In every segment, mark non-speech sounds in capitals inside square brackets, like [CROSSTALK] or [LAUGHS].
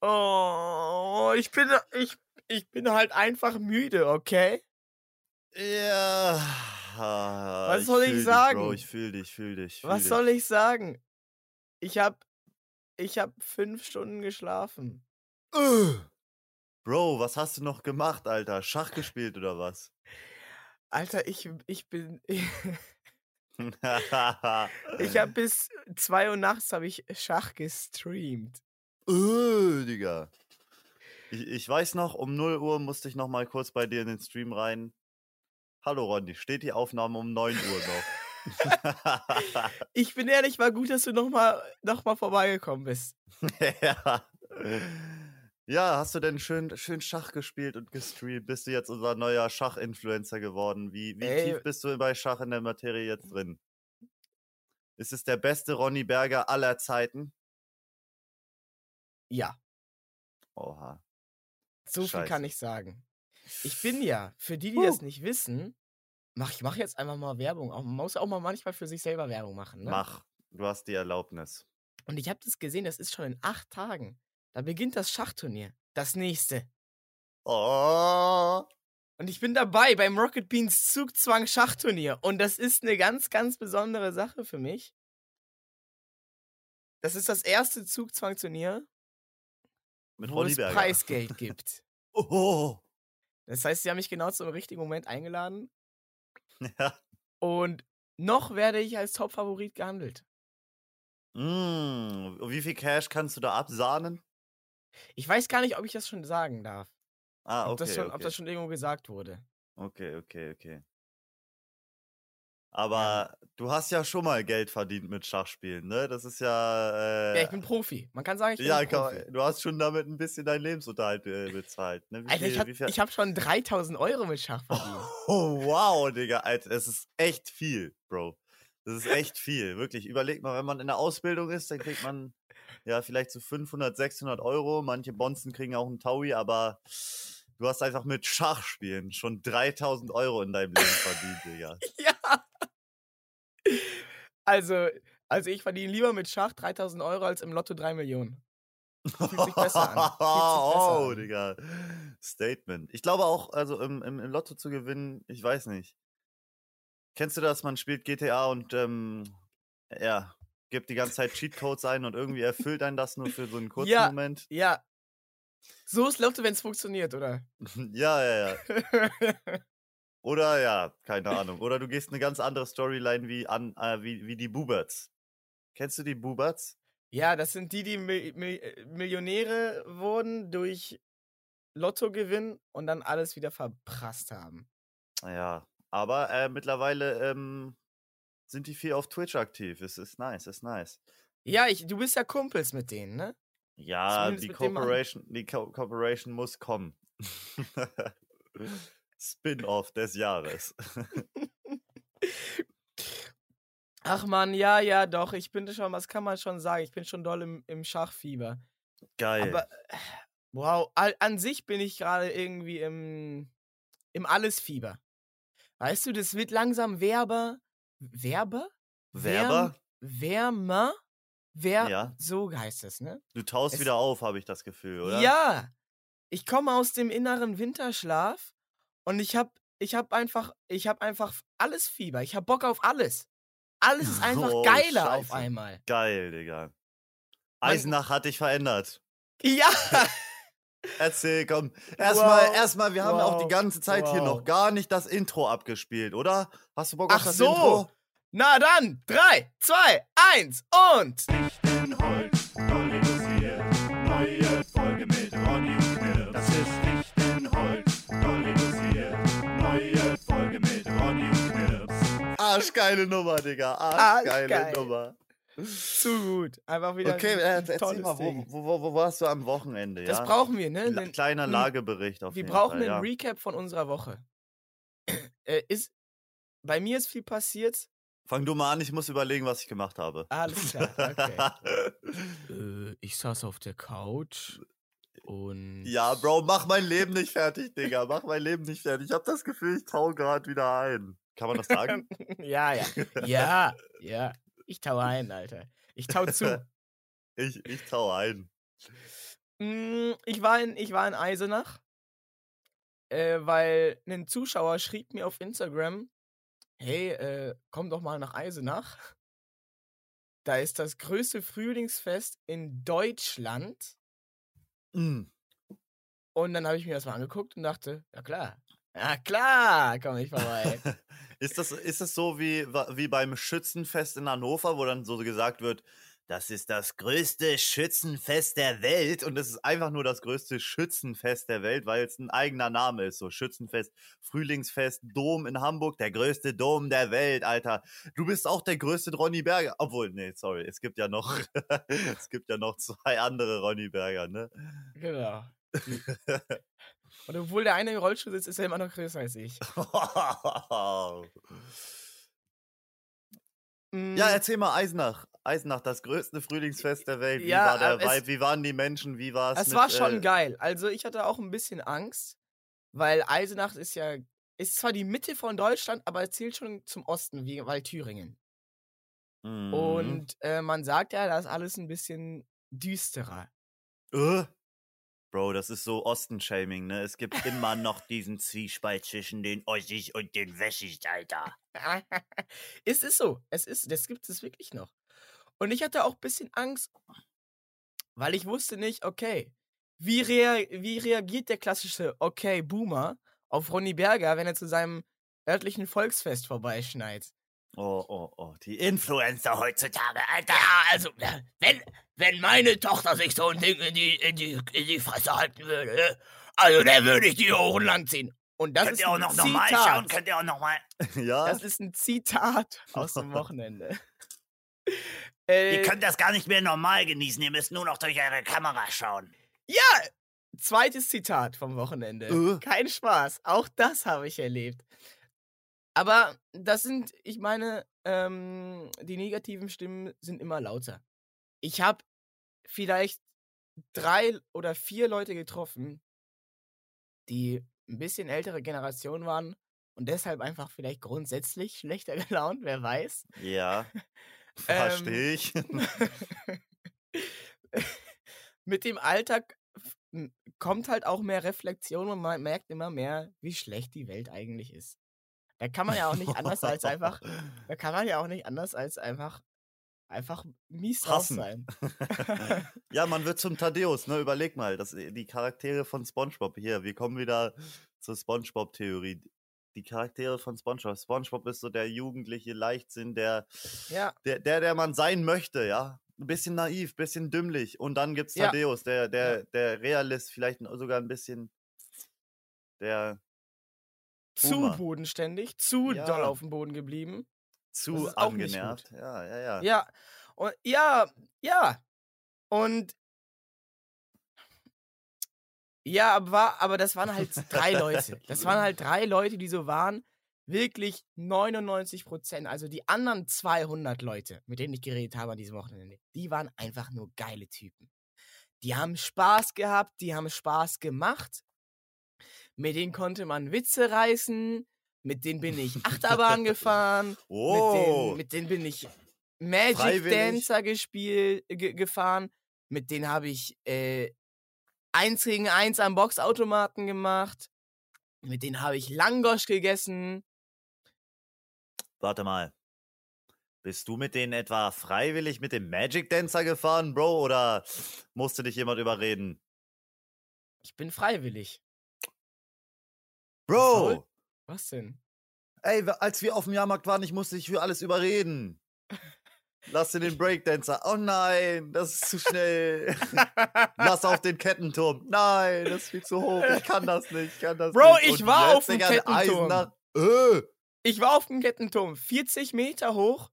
Oh, ich bin, ich, ich bin halt einfach müde, okay? Ja. Was soll ich sagen? Dich, Bro, ich fühl dich, fühl dich. Fühl Was dich. soll ich sagen? Ich hab, ich hab fünf Stunden geschlafen. [CLEARS THROAT] Bro, was hast du noch gemacht, Alter? Schach gespielt oder was? Alter, ich, ich bin, [LAUGHS] [LAUGHS] ich habe bis zwei Uhr nachts habe ich Schach gestreamt. Äh, Digga. Ich, ich weiß noch, um 0 Uhr musste ich noch mal kurz bei dir in den Stream rein. Hallo Ronny, steht die Aufnahme um 9 Uhr noch? [LAUGHS] [LAUGHS] Ich bin ehrlich, war gut, dass du noch mal, noch mal vorbeigekommen bist. [LAUGHS] ja. ja, hast du denn schön, schön Schach gespielt und gestreamt? Bist du jetzt unser neuer Schach-Influencer geworden? Wie, wie Ey. tief bist du bei Schach in der Materie jetzt drin? Ist es der beste Ronny Berger aller Zeiten? Ja, Oha. so viel kann ich sagen. Ich bin ja, für die, die das Huh. nicht wissen, mach, ich mache jetzt einfach mal Werbung. Man muss auch mal manchmal für sich selber Werbung machen. Ne? Mach. Du hast die Erlaubnis. Und ich habe das gesehen, das ist schon in acht Tagen. Da beginnt das Schachturnier. Das nächste. Oh. Und ich bin dabei beim Rocket Beans Zugzwang Schachturnier. Und das ist eine ganz, ganz besondere Sache für mich. Das ist das erste Zugzwang-Turnier, Mit wo es. Preisgeld gibt. [LAUGHS] Oh. Das heißt, sie haben mich genau zum richtigen Moment eingeladen. [LAUGHS] Ja. Und noch werde ich als Top-Favorit gehandelt. Mm, wie viel Cash kannst du da absahnen? Ich weiß gar nicht, ob ich das schon sagen darf. Ah, ob, okay, das schon, okay. ob das schon irgendwo gesagt wurde. okay, okay, okay. Aber du hast ja schon mal Geld verdient mit Schachspielen, ne? Das ist ja. Äh, Ja, ich bin Profi. Man kann sagen, ich bin ja, Profi. du hast schon damit ein bisschen deinen Lebensunterhalt äh, bezahlt. Ne? Wie Alter, ich viel- habe wie viel- hab schon 3000 Euro mit Schach [LAUGHS] verdient. Oh, wow, Digga, Alter, es ist echt viel, Bro. Das ist echt viel, wirklich. Überleg mal, wenn man in der Ausbildung ist, dann kriegt man ja vielleicht so 500, 600 Euro. Manche Bonzen kriegen auch einen Taui, aber du hast einfach mit Schachspielen schon 3000 Euro in deinem Leben verdient, Digga. [LAUGHS] ja. Also, also ich verdiene lieber mit Schach 3000 Euro als im Lotto 3 Millionen. Fühlt sich besser an. [LAUGHS] Sich besser oh, an. Digga. Statement. Ich glaube auch, also im, im, im Lotto zu gewinnen, ich weiß nicht. Kennst du das? Man spielt GTA und ähm, ja, gibt die ganze Zeit [LAUGHS] Cheatcodes ein und irgendwie erfüllt einen das nur für so einen kurzen Ja. Moment. Ja. So ist Lotto, wenn es funktioniert, oder? [LAUGHS] ja, ja, ja. Oder ja, keine Ahnung. Oder du gehst eine ganz andere Storyline wie an, äh, wie, wie die Buberts. Kennst du die Buberts? ja, das sind die, die Mil Mil Millionäre wurden durch Lottogewinn und dann alles wieder verprasst haben. Ja, aber äh, mittlerweile ähm, sind die viel auf Twitch aktiv. Es ist nice, ist nice. Ja, ich, du bist ja Kumpels mit denen, ne? Ja, Zumindest die. Corporation, die Co Corporation muss kommen. [LAUGHS] [LAUGHS] Spin-off des Jahres. Ach man, ja, ja, doch. Ich bin schon, was kann man schon sagen? Ich bin schon doll im, im Schachfieber. Geil. Aber wow, an sich bin ich gerade irgendwie im, im Allesfieber. Weißt du, das wird langsam Werber. Werber? Werber? Wärmer? Wer? Ja. So heißt es, ne? Du taust es- wieder auf, habe ich das Gefühl, oder? Ja. Ich komme aus dem inneren Winterschlaf und ich hab, ich hab einfach, ich hab einfach alles Fieber. Ich hab Bock auf alles. Alles ist einfach [LAUGHS] Oh, geiler auf Scheiße. einmal. Geil, Digga. Eisenach hat dich verändert. Ja. [LAUGHS] Erzähl, komm. Erstmal, Wow. erstmal, wir haben auch die Wow. gante Zeit hier Wow. noch gar nicht das Intro abgespielt, oder? Hast du Bock auf Ach das so. Intro? Na dann, drei, zwei, eins und. Lichtenholz, Dollylusiert. Arschgeile Nummer, Digga. Arschgeile Arschgeil. Nummer. Zu gut. Einfach wieder. Okay, ein äh, erzähl mal, wo, wo, wo, warst du am Wochenende? Das ja? brauchen wir, ne? Nen- kleiner n- Lagebericht auf Wir jeden brauchen Fall. einen ja. Recap von unserer Woche. [CLEARS THROAT] äh, ist, bei mir ist viel passiert. Fang du mal an, ich muss überlegen, was ich gemacht habe. Alles klar, okay. [LAUGHS] äh, ich saß auf der Couch und. ja, Bro, mach mein Leben nicht fertig, Digga. Mach mein Leben nicht fertig. Ich habe das Gefühl, ich tau gerade wieder ein. Kann man das sagen? [LAUGHS] ja, ja. Ja, ja. Ich tau ein, Alter. Ich tau zu. [LAUGHS] ich, ich tau ein. Mm, Ich war in, ich war in Eisenach, äh, weil ein Zuschauer schrieb mir auf Instagram, hey, äh, komm doch mal nach Eisenach. Da ist das größte Frühlingsfest in Deutschland. Mm. Und dann habe ich mir das mal angeguckt und dachte, ja klar, ja klar, komme ich vorbei. [LAUGHS] Ist das, ist das so wie, wie beim Schützenfest in Hannover, wo dann so gesagt wird, das ist das größte Schützenfest der Welt und es ist einfach nur das größte Schützenfest der Welt, weil es ein eigener Name ist. So Schützenfest, Frühlingsfest, Dom in Hamburg, der größte Dom der Welt, Alter. Du bist auch der größte Ronny Berger. Obwohl, nee, sorry, es gibt ja noch, [LAUGHS] es gibt ja noch zwei andere Ronny Berger, ne? genau. [LAUGHS] Und obwohl der eine im Rollstuhl sitzt, ist er immer noch größer als ich. Mm, Ja, erzähl mal Eisenach. Eisenach, das größte Frühlingsfest der Welt. Wie Ja, war der es- Vibe? Wie waren die Menschen? Wie war es? Es mit, war schon äh, geil. Also ich hatte auch ein bisschen Angst, weil Eisenach ist ja, ist zwar die Mitte von Deutschland, aber es zählt schon zum Osten, wie weil Thüringen. mhm. Und äh, man sagt ja, da ist alles ein bisschen düsterer. Äh? Bro, das ist so Osten-Shaming, ne? Es gibt immer noch diesen Zwiespalt zwischen den Ossis und den Wessis, Alter. [LAUGHS] es ist so. Es ist, das gibt es wirklich noch. Und ich hatte auch ein bisschen Angst, weil ich wusste nicht, okay, wie, rea wie reagiert der klassische Okay Boomer auf Ronny Berger, wenn er zu seinem örtlichen Volksfest vorbeischneit? Oh, oh, oh. Die Influencer heutzutage, Alter. Ja, also, wenn, wenn meine Tochter sich so ein Ding in die, in die, in die Fresse halten würde, also dann würde ich die Ohren lang ziehen. Und das ist ein Zitat. Könnt ihr auch nochmal? [LAUGHS] Ja? Das ist ein Zitat aus dem [LAUGHS] Wochenende. [LAUGHS] äh, das gar nicht mehr normal genießen. Ihr müsst nur noch durch eure Kamera schauen. ja, zweites Zitat vom Wochenende. Äh. Kein Spaß. Auch das habe ich erlebt. Aber das sind, ich meine, ähm, die negativen Stimmen sind immer lauter. Ich habe vielleicht drei oder vier Leute getroffen, die ein bisschen ältere Generation waren und deshalb einfach vielleicht grundsätzlich schlechter [LAUGHS] gelaunt, wer weiß. Ja. [LAUGHS] Ähm, Verstehe ich. [LAUGHS] Mit dem Alltag kommt halt auch mehr Reflexion und man merkt immer mehr, wie schlecht die Welt eigentlich ist. Da kann man ja auch nicht anders als einfach, da kann man ja auch nicht anders als einfach, einfach mies drauf Hassen. sein. [LAUGHS] [LAUGHS] ja, man wird zum Thaddeus, ne? Überleg mal, das, die Charaktere von SpongeBob hier. Wir kommen wieder zur SpongeBob-Theorie. Die Charaktere von SpongeBob. SpongeBob ist so der jugendliche Leichtsinn, der, Ja, der, der, der man sein möchte, ja. Ein bisschen naiv, ein bisschen dümmlich. Und dann gibt's Ja. Thaddeus, der, der, der Realist, vielleicht sogar ein bisschen der zu Boomer. bodenständig, zu Ja. doll auf dem Boden geblieben. Zu angenervt. Ja, ja, ja. Ja, und, ja, ja. Und ja, aber, war, aber das waren halt drei Leute. Das waren halt drei Leute, die so waren. Wirklich 99 Prozent. Also die anderen 200 Leute, mit denen ich geredet habe an diesem Wochenende, die waren einfach nur geile Typen. Die haben Spaß gehabt, die haben Spaß gemacht. Mit denen konnte man Witze reißen. Mit denen bin ich [LAUGHS] Achterbahn gefahren. Mit, Oh, denen, mit denen bin ich Magic Freiwillig? Dancer gespielt, ge gefahren. Mit denen habe ich äh, eins gegen eins am Boxautomaten gemacht. Mit denen habe ich Langosch gegessen. warte mal. Bist du mit denen etwa freiwillig mit dem Magic Dancer gefahren, Bro? Oder musste dich jemand überreden? Ich bin freiwillig. Bro! Was denn? Ey, als wir auf dem Jahrmarkt waren, ich musste dich für alles überreden. Lass dir den Breakdancer. Oh nein, das ist zu schnell. [LAUGHS] Lass auf den Kettenturm. Nein, das ist viel zu hoch. Ich kann das nicht. Ich kann das Bro, nicht. ich Und war auf dem Kettenturm. Eisenach- Äh, Ich war auf dem Kettenturm, 40 Meter hoch.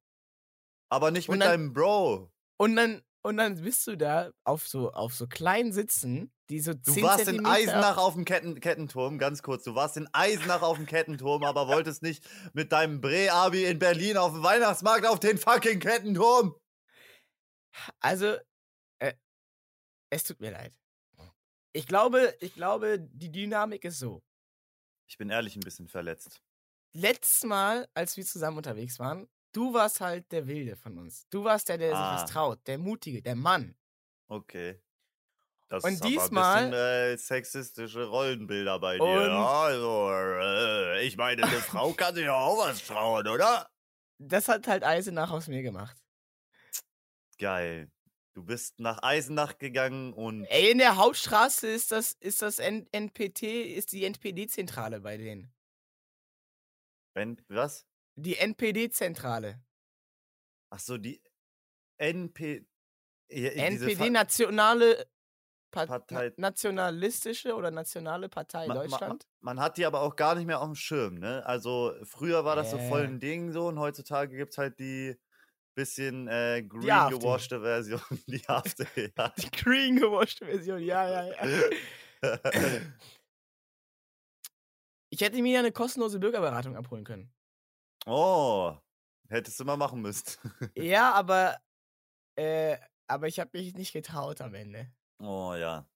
aber nicht Und mit dann- deinem Bro. Und dann, und dann bist du da auf so, auf so kleinen Sitzen, die so 10 Du warst in Zentimeter Eisenach auf dem Ketten, Kettenturm, ganz kurz. Du warst in Eisenach auf dem Kettenturm, aber wolltest nicht mit deinem Bre-Abi in Berlin auf dem Weihnachtsmarkt auf den fucking Kettenturm. Also, äh, es tut mir leid. Ich glaube, ich glaube, die Dynamik ist so. Ich bin ehrlich ein bisschen verletzt. Letztes Mal, als wir zusammen unterwegs waren, du warst halt der Wilde von uns. Du warst der, der sich Ah. was traut, der Mutige, der Mann. Okay. Das Und ist aber diesmal- ein bisschen äh, sexistische Rollenbilder bei dir. Also, äh, ich meine, eine Frau [LAUGHS] kann sich ja auch was trauen, oder? Das hat halt Eisenach aus mir gemacht. Geil. Du bist nach Eisenach gegangen und Ey, in der Hauptstraße ist das, ist das N NPT, ist die NPD-Zentrale bei denen. wenn, was? Die NPD-Zentrale. Ach so, die NP NPD, Nationale Pa- Partei- Na Nationalistische oder Nationale Partei Ma- ma- Deutschland. Man hat die aber auch gar nicht mehr auf dem Schirm, ne? Also früher war das so voll Äh. ein Ding so und heutzutage gibt es halt die bisschen äh, green gewaschte Version, [LAUGHS] die AfD. Ja. Die green gewaschte Version, ja, ja, ja. [LAUGHS] Ich hätte mir ja eine kostenlose Bürgerberatung abholen können. Oh, hättest du mal machen müsst. [LAUGHS] Ja, aber, äh, aber ich habe mich nicht getraut am Ende. Oh ja.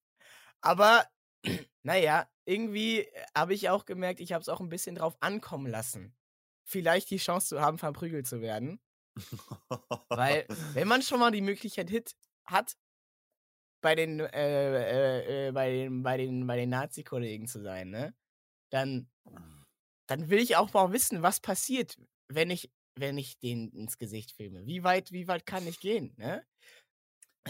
Aber, [CLEARS THROAT] naja, irgendwie habe ich auch gemerkt, ich habe es auch ein bisschen drauf ankommen lassen. Vielleicht die Chance zu haben, verprügelt zu werden. Weil, wenn man schon mal die Möglichkeit hit, hat, bei den, äh, äh, äh, bei den, bei den, bei den Nazi-Kollegen zu sein, ne? Dann, dann will ich auch mal wissen, was passiert, wenn ich, wenn ich den ins Gesicht filme. Wie weit, wie weit kann ich gehen, ne?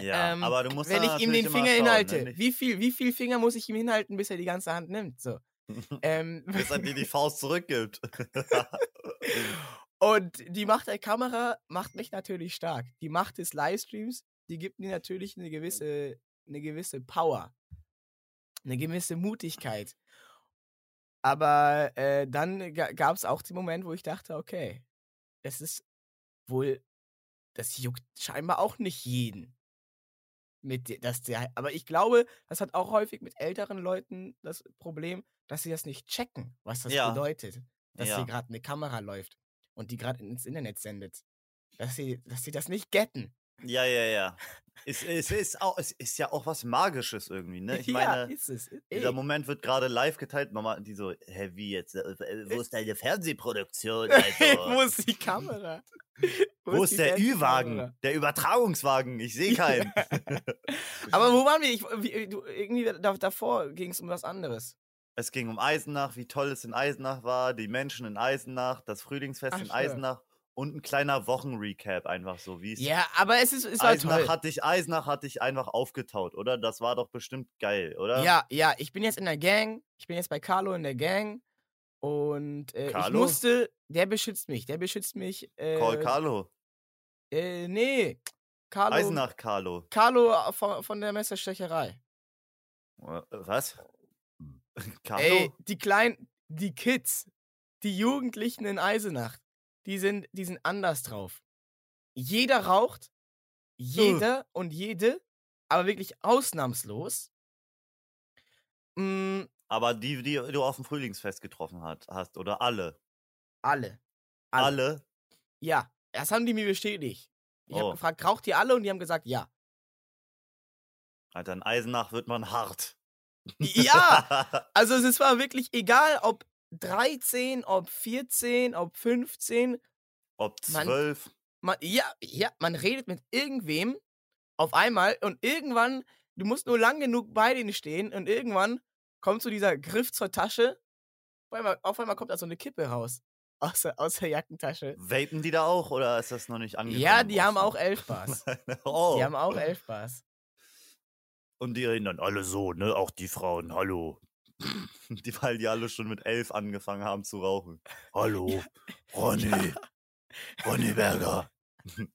ja, Ähm, aber du musst wenn ich ihm den Finger schauen, hinhalte, Ne? Wie viel, wie viel Finger muss ich ihm hinhalten, bis er die ganze Hand nimmt? So. [LAUGHS] ähm, [LAUGHS] Bis er dir die Faust zurückgibt. und die Macht der Kamera macht mich natürlich stark. Die Macht des Livestreams, die gibt mir natürlich eine gewisse, eine gewisse Power, eine gewisse Mutigkeit. Aber äh, dann gab es auch den Moment, wo ich dachte, okay, es ist wohl, das juckt scheinbar auch nicht jeden. Mit, dass der, aber ich glaube, das hat auch häufig mit älteren Leuten das Problem, dass sie das nicht checken, was das Ja. bedeutet. Dass Ja. hier gerade eine Kamera läuft und die gerade ins Internet sendet. Dass sie, dass sie das nicht getten. ja, ja, ja. Es, es, ist auch, es ist ja auch was Magisches irgendwie, ne? [LAUGHS] Ich ja, meine, ist es. dieser Moment wird gerade live geteilt. Mama, die so, hä, wie jetzt? Äh, äh, Wo ist deine Fernsehproduktion? Also? [LAUGHS] wo ist die Kamera? [LAUGHS] Wo ist die der? Ü-Wagen? Der Übertragungswagen? Ich sehe keinen. Aber wo waren wir? Ich, wie, du, irgendwie da, davor ging es um was anderes. Es ging um Eisenach, wie toll es in Eisenach war, die Menschen in Eisenach, das Frühlingsfest Ach in. Eisenach und ein kleiner Wochenrecap einfach so, wie es Ja, aber es, ist, es war Eisenach toll. hat dich Eisenach hat dich einfach aufgetaut, oder? Das war doch bestimmt geil, oder? Ja, ja, ich bin jetzt in der Gang. Ich bin jetzt bei Carlo in der Gang. Und äh, ich Carlo? musste, der beschützt mich, der beschützt mich. Äh, Call Carlo. Äh, nee. Carlo. Eisenach Carlo. Carlo äh, von, von der Messerstecherei. Was? [LAUGHS] Carlo? Ey, die kleinen, die Kids, die Jugendlichen in Eisenach, die sind, die sind anders drauf. Jeder raucht, jeder und jede, aber wirklich ausnahmslos. Mm, Aber die, die du auf dem Frühlingsfest getroffen hat, hast, oder alle? alle. Alle? Ja, das haben die mir bestätigt. Ich Oh. habe gefragt, raucht ihr alle? Und die haben gesagt, ja. Alter, in Eisenach wird man hart. Ja, [LAUGHS] also es war wirklich egal, ob 13, ob 14, ob 15. Ob Man- zwölf. Man, ja, ja, man redet mit irgendwem auf einmal und irgendwann, du musst nur lang genug bei denen stehen und irgendwann kommt so dieser Griff zur Tasche. Auf einmal, auf einmal kommt da so eine Kippe raus. Aus der, aus der Jackentasche. Vapen die da auch oder ist das noch nicht angekommen? Ja, die [LAUGHS] haben auch elf Bars. oh. Die haben auch elf Bars. Und die reden dann alle so, ne? Auch die Frauen, hallo. [LAUGHS] Die, weil die alle schon mit elf angefangen haben zu rauchen. Hallo, [LAUGHS] Ronny. Ronny Berger. [LAUGHS]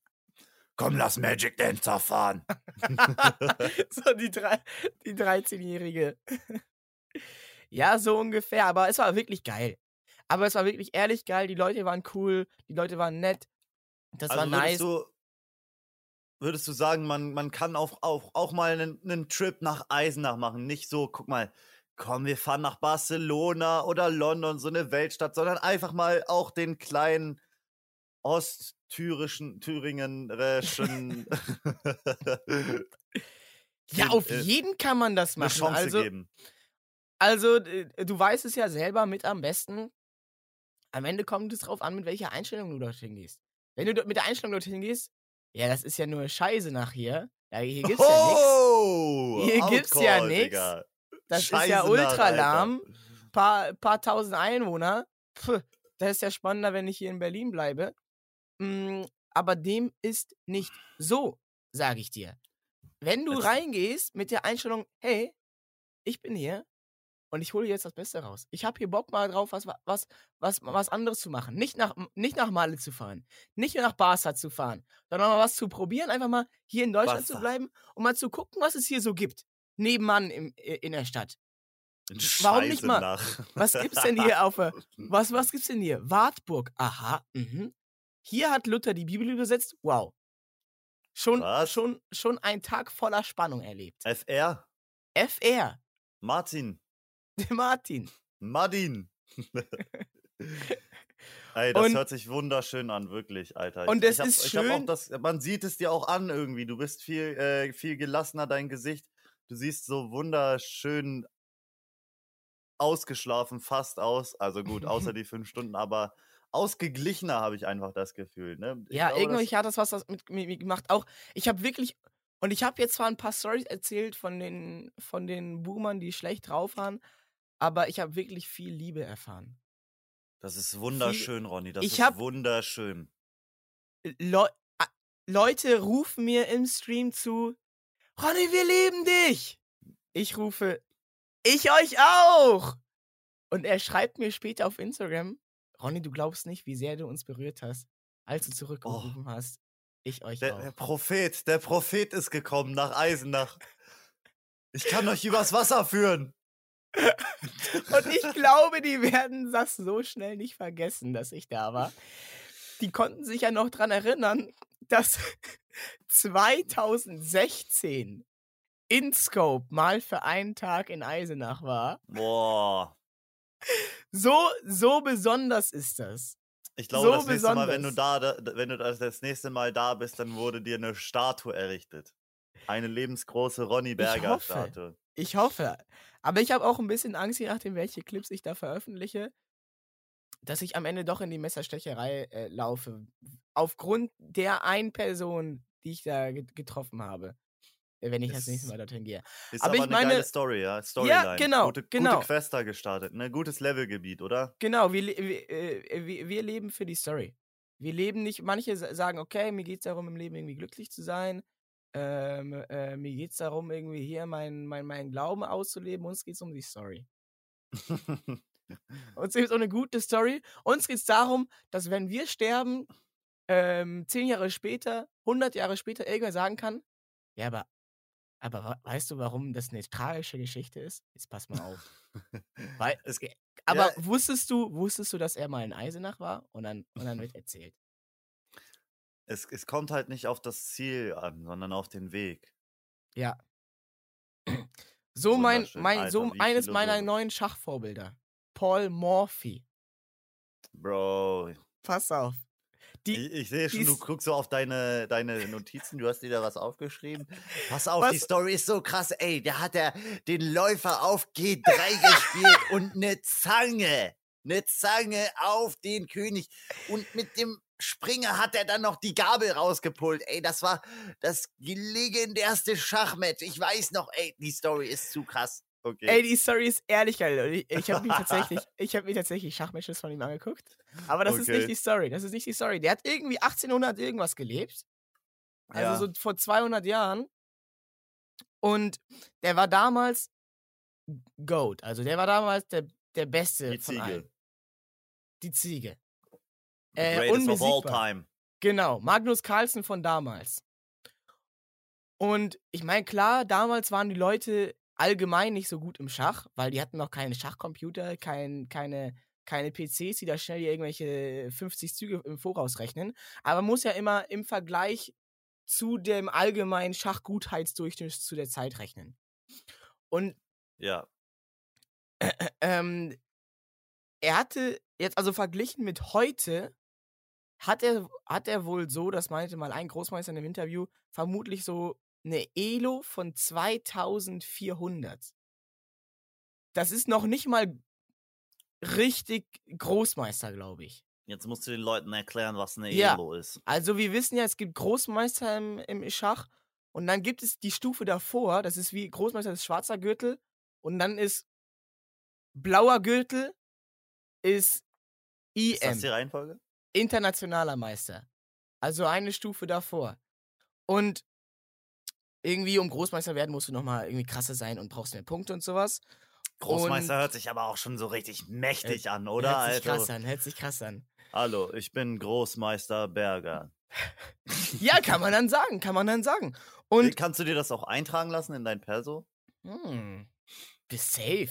Komm, lass Magic Dancer fahren. so die, drei, die 13-Jährige. ja, so ungefähr. Aber es war wirklich geil. Aber es war wirklich ehrlich geil. Die Leute waren cool. Die Leute waren nett. Das also war nice. würdest du, würdest du sagen, man, man kann auch, auch, auch mal einen, einen Trip nach Eisenach machen? Nicht so, guck mal, komm, wir fahren nach Barcelona oder London, so eine Weltstadt, sondern einfach mal auch den kleinen osttürischen, thüringenischen [LAUGHS] ja, auf äh, jeden kann man das eine machen. Chance Also, geben. also, äh, du weißt es ja selber mit am besten. Am Ende kommt es drauf an, mit welcher Einstellung du dorthin gehst. Wenn du mit der Einstellung dorthin gehst, ja, das ist ja nur Scheiße nach hier. Ja, hier gibt's ja nichts. Oh! Hier gibt's ja Outcall, Das ist ja Scheiße, ultra lahm. Paar, paar tausend Einwohner. Puh, das ist ja spannender, wenn ich hier in Berlin bleibe. Mm, aber dem ist nicht so, sage ich dir. Wenn du reingehst mit der Einstellung, hey, ich bin hier und ich hole jetzt das Beste raus. Ich habe hier Bock mal drauf, was, was, was, was anderes zu machen. Nicht nach, nicht nach Male zu fahren, nicht nach Barca zu fahren, sondern mal was zu probieren, einfach mal hier in Deutschland zu Barca. bleiben und mal zu gucken, was es hier so gibt. Nebenan im, in der Stadt. In Warum nicht mal? Scheißenach. [LAUGHS] Was gibt's denn [LAUGHS] hier auf der, was, was gibt's denn hier? Wartburg. Aha, mhm. Hier hat Luther die Bibel übersetzt. Wow. Schon, Was? schon, schon ein Tag voller Spannung erlebt. FR? FR, Martin. [LAUGHS] Martin. Martin. Ey, das Und- hört sich wunderschön an, wirklich, Alter. Und ich, hab, ist ich hab auch schön- das, man sieht es dir auch an irgendwie. Du bist viel, äh, viel gelassener, dein Gesicht. Du siehst so wunderschön ausgeschlafen fast aus. Also gut, außer [LAUGHS] die fünf Stunden, aber ausgeglichener habe ich einfach das Gefühl. Ne? Ja, glaube, irgendwie das- hat das was mit mir gemacht. Auch, ich habe wirklich, und ich habe jetzt zwar ein paar Stories erzählt von den, von den Boomern, die schlecht drauf waren, aber ich habe wirklich viel Liebe erfahren. Das ist wunderschön, Ronny. Das ist wunderschön. Leu a- Leute rufen mir im Stream zu, Ronny, wir lieben dich. Ich rufe, ich euch auch. Und er schreibt mir später auf Instagram, Ronny, du glaubst nicht, wie sehr du uns berührt hast, als du zurückgerufen hast. Ich euch Oh. Der, auch. der Prophet, der Prophet ist gekommen nach Eisenach. Ich kann euch übers Wasser führen. Und ich glaube, die werden das so schnell nicht vergessen, dass ich da war. Die konnten sich ja noch dran erinnern, dass 2016 InScope mal für einen Tag in Eisenach war. Boah. So, so besonders ist das. Ich glaube, So das nächste Mal, wenn du besonders. da, wenn du das, nächste Mal da bist, dann wurde dir eine Statue errichtet. Eine lebensgroße Ronny Berger. Statue. Ich hoffe. Aber ich habe auch ein bisschen Angst, je nachdem, welche Clips ich da veröffentliche, dass ich am Ende doch in die Messerstecherei äh, laufe. Aufgrund der einen Person, die ich da get getroffen habe. äh, Wenn ich das nächste Ist- Mal dorthin gehe. Ist Aber aber, ich eine meine- geile Story, ja. Storyline. genau, Gute, genau. gute Quest da gestartet. Ne? Gutes Levelgebiet, oder? Genau, wir, wir, äh, wir, wir leben für die Story. Wir leben nicht, manche sa- sagen, okay, mir geht es darum, im Leben irgendwie glücklich zu sein. Ähm, äh, mir geht es darum, irgendwie hier meinen mein, mein Glauben auszuleben. Uns geht es um die Story. [LAUGHS] Uns geht es um eine gute Story. Uns geht es darum, dass wenn wir sterben, ähm, zehn Jahre später, 100 Jahre später, irgendwer sagen kann, ja, aber, aber weißt du, warum das eine tragische Geschichte ist? Jetzt pass mal auf. Weil, [LAUGHS] aber ja. wusstest du, wusstest du, dass er mal in Eisenach war? Und dann, und dann wird erzählt. es, es kommt halt nicht auf das Ziel an, sondern auf den Weg. Ja. [CLEARS THROAT] So mein, mein, so Alter, wie eines meiner neuen Schachvorbilder. Paul Morphy. Bro, Pass auf. Die, ich, ich sehe schon, du guckst so auf deine, deine Notizen, du hast dir da was aufgeschrieben. Pass auf, Was? die Story ist so krass, ey. Der hat ja den Läufer auf G3 gespielt [LAUGHS] und eine Zange. Eine Zange auf den König. Und mit dem Springer hat er dann noch die Gabel rausgepult. Ey, das war das legendärste Schachmatch. Ich weiß noch, ey, die Story ist zu krass. Okay. Ey, die Story ist ehrlich geil. Ich, ich habe mir tatsächlich, [LAUGHS] ich habe mir tatsächlich Schachmatches von ihm angeguckt. Aber das ist Okay. nicht die Story. Das ist nicht die Story. Der hat irgendwie 1800 irgendwas gelebt. Also Ja. so vor 200 Jahren. Und der war damals Goat. Also der war damals der, der Beste die von allen. Ziege. Die Ziege. The Äh, greatest of all time. Genau, Magnus Carlsen von damals. Und ich meine, klar, damals waren die Leute allgemein nicht so gut im Schach, weil die hatten noch keine Schachcomputer, kein, keine, keine PCs, die da schnell irgendwelche 50 Züge im Voraus rechnen. Aber man muss ja immer im Vergleich zu dem allgemeinen Schachgutheitsdurchschnitt zu der Zeit rechnen. Und Ja. [CLEARS THROAT] ähm, er hatte jetzt also verglichen mit heute, hat er, hat er wohl so, das meinte mal ein Großmeister in einem Interview, vermutlich so eine Elo von 2400. Das ist noch nicht mal richtig Großmeister, glaube ich. Jetzt musst du den Leuten erklären, was eine Ja. Elo ist. Also wir wissen ja, es gibt Großmeister im, im Schach Und dann gibt es die Stufe davor, das ist wie Großmeister ist schwarzer Gürtel. Und dann ist blauer Gürtel ist Ist das IM, die Reihenfolge? internationaler Meister. Also eine Stufe davor. Und irgendwie, um Großmeister werden, musst du nochmal irgendwie krasser sein und brauchst mehr Punkte und sowas. Großmeister hört sich aber auch schon so richtig mächtig an, oder? Hört sich krass Also, an, hört sich krass an. hallo, ich bin Großmeister Berger. [LAUGHS] Ja, kann man dann sagen, kann man dann sagen. Und Und, Kannst du dir das auch eintragen lassen in dein Perso? hm, bist safe.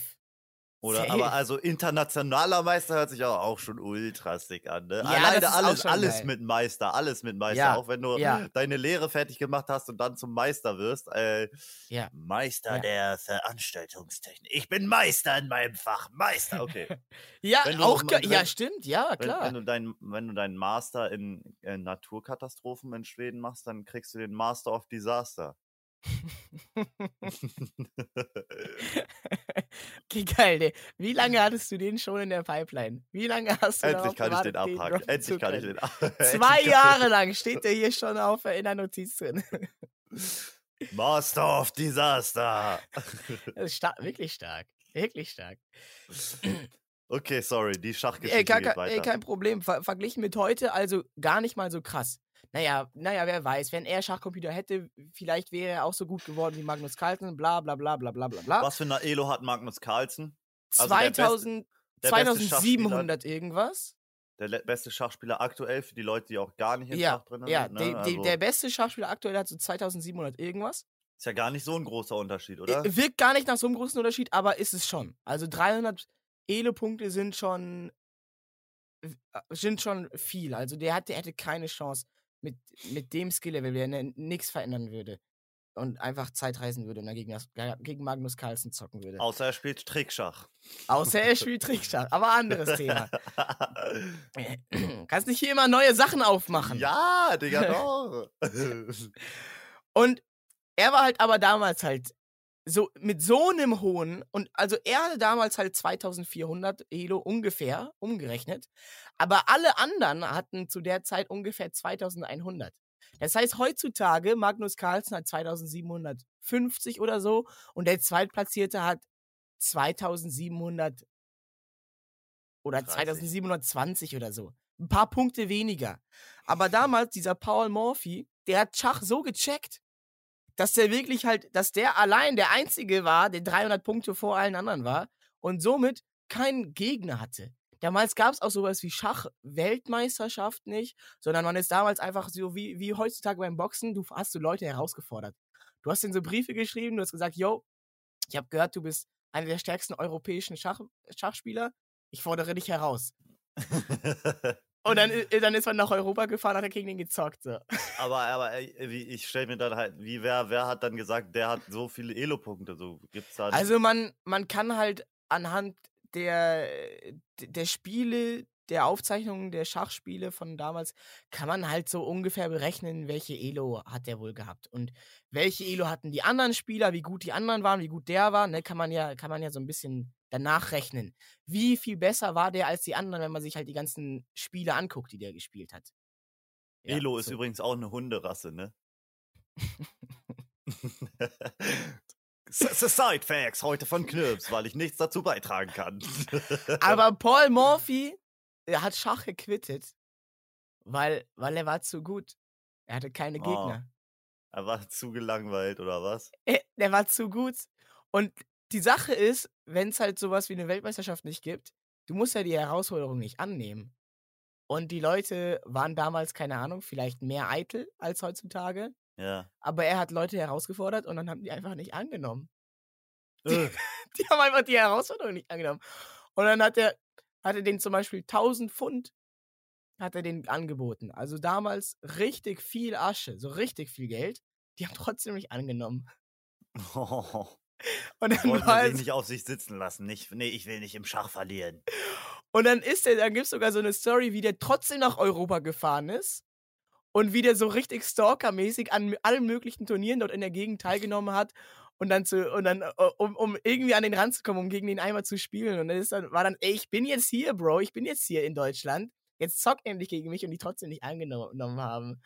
Oder, Safe. aber also internationaler Meister hört sich aber auch schon ultra sick an, ne? Ja, Alleine auch alles, alles geil. mit Meister, alles mit Meister. Ja, Auch wenn du ja. deine Lehre fertig gemacht hast und dann zum Meister wirst. Äh, Ja. Meister der Veranstaltungstechnik. Ich bin Meister in meinem Fach. Meister, okay. [LAUGHS] Ja, Wenn auch, wenn- ja, stimmt, ja, wenn, klar. wenn, du dein, wenn du deinen Master in, äh, Naturkatastrophen in Schweden machst, dann kriegst du den Master of Disaster. [LAUGHS] okay, geil, ne? Wie lange hattest du den schon in der Pipeline? Wie lange hast du Endlich kann ich den abhaken. Endlich kann ich den abhaken. [LAUGHS] Zwei Jahre lang [LAUGHS] steht der hier schon auf in der Notiz drin. Master of Disaster. Das ist stark, wirklich stark. Wirklich stark. Okay, sorry, die Schachgeschichte Ey, kein, geht kein, weiter. ey, kein Problem. Ver verglichen mit heute, also gar nicht mal so krass. Naja, naja, wer weiß, wenn er Schachcomputer hätte, vielleicht wäre er auch so gut geworden wie Magnus Carlsen, bla bla bla bla bla bla bla. Was für eine Elo hat Magnus Carlsen? also der beste- 2000, der beste 2700 irgendwas? Der beste Schachspieler aktuell für die Leute, die auch gar nicht im Ja, Schach drin ja, sind. de, Ne? de, also, der beste Schachspieler aktuell hat so 2700 irgendwas. ist ja gar nicht so ein großer Unterschied, oder? Wirkt gar nicht nach so einem großen Unterschied, aber ist es schon. Also 300 Elo-Punkte sind schon äh, sind schon viel. Also der, hat, der hätte keine Chance mit, mit dem Skill-Level, wenn er nichts verändern würde und einfach Zeit reisen würde und dann gegen, gegen Magnus Carlsen zocken würde. Außer er spielt Trickschach. Außer er spielt [LAUGHS] Trickschach, aber anderes Thema. [LAUGHS] Kannst nicht hier immer neue Sachen aufmachen. ja, Digga, doch. [LAUGHS] Und er war halt aber damals halt so mit so einem hohen und also er hatte damals halt 2400 Elo ungefähr umgerechnet, aber alle anderen hatten zu der Zeit ungefähr 2100. Das heißt heutzutage Magnus Carlsen hat 2750 oder so und der zweitplatzierte hat 2700 oder 30. 2720 oder so. Ein paar Punkte weniger. Aber damals dieser Paul Morphy, der hat Schach so gecheckt, dass der wirklich halt, dass der allein der Einzige war, der 300 Punkte vor allen anderen war und somit keinen Gegner hatte. Damals gab es auch sowas wie Schach-Weltmeisterschaft nicht, sondern man ist damals einfach so wie, wie heutzutage beim Boxen, du hast du Leute herausgefordert. Du hast denen so Briefe geschrieben, du hast gesagt, yo, ich habe gehört, du bist einer der stärksten europäischen Schach Schachspieler, ich fordere dich heraus. [LAUGHS] Und dann, dann ist man nach Europa gefahren, hat er gegen den gezockt. So. [LAUGHS] aber aber wie, ich stelle mir dann halt, wie wer, wer hat dann gesagt, der hat so viele Elo-Punkte? So, gibt's da Also man, man kann halt anhand der, der Spiele, der Aufzeichnungen der Schachspiele von damals, kann man halt so ungefähr berechnen, welche Elo hat der wohl gehabt. Und welche Elo hatten die anderen Spieler, wie gut die anderen waren, wie gut der war, ne, kann man ja, kann man ja so ein bisschen danach rechnen. Wie viel besser war der als die anderen, wenn man sich halt die ganzen Spiele anguckt, die der gespielt hat. Ja, Elo ist so. übrigens auch eine Hunderasse, ne? [LAUGHS] Side Facts heute von Knirps, weil ich nichts dazu beitragen kann. Aber [LAUGHS] Paul Morphy, er hat Schach gequittet, weil, weil er war zu gut. Er hatte keine Oh. Gegner. er war zu gelangweilt, oder was? Er, der war zu gut. Und die Sache ist, wenn es halt sowas wie eine Weltmeisterschaft nicht gibt, du musst ja die Herausforderung nicht annehmen. Und die Leute waren damals, keine Ahnung, vielleicht mehr eitel als heutzutage. Ja. Aber er hat Leute herausgefordert und dann haben die einfach nicht angenommen. [LAUGHS] Äh, Die haben einfach die Herausforderung nicht angenommen. Und dann hat er, hat er den zum Beispiel 1000 Pfund hat er den angeboten. Also damals richtig viel Asche, so richtig viel Geld. Die haben trotzdem nicht angenommen. [LAUGHS] oh, Und dann, wollten war es, nicht auf sich sitzen lassen. Nicht, nee, ich will nicht im Schach verlieren. und dann ist er, dann gibt es sogar so eine Story, wie der trotzdem nach Europa gefahren ist und wie der so richtig stalkermäßig an allen möglichen Turnieren dort in der Gegend teilgenommen hat und dann zu, und dann, äh, um, um irgendwie an den Rand zu kommen, um gegen den einmal zu spielen. Und dann ist dann, war dann, ey, ich bin jetzt hier, Bro, ich bin jetzt hier in Deutschland. Jetzt zock endlich gegen mich und die trotzdem nicht angenommen haben.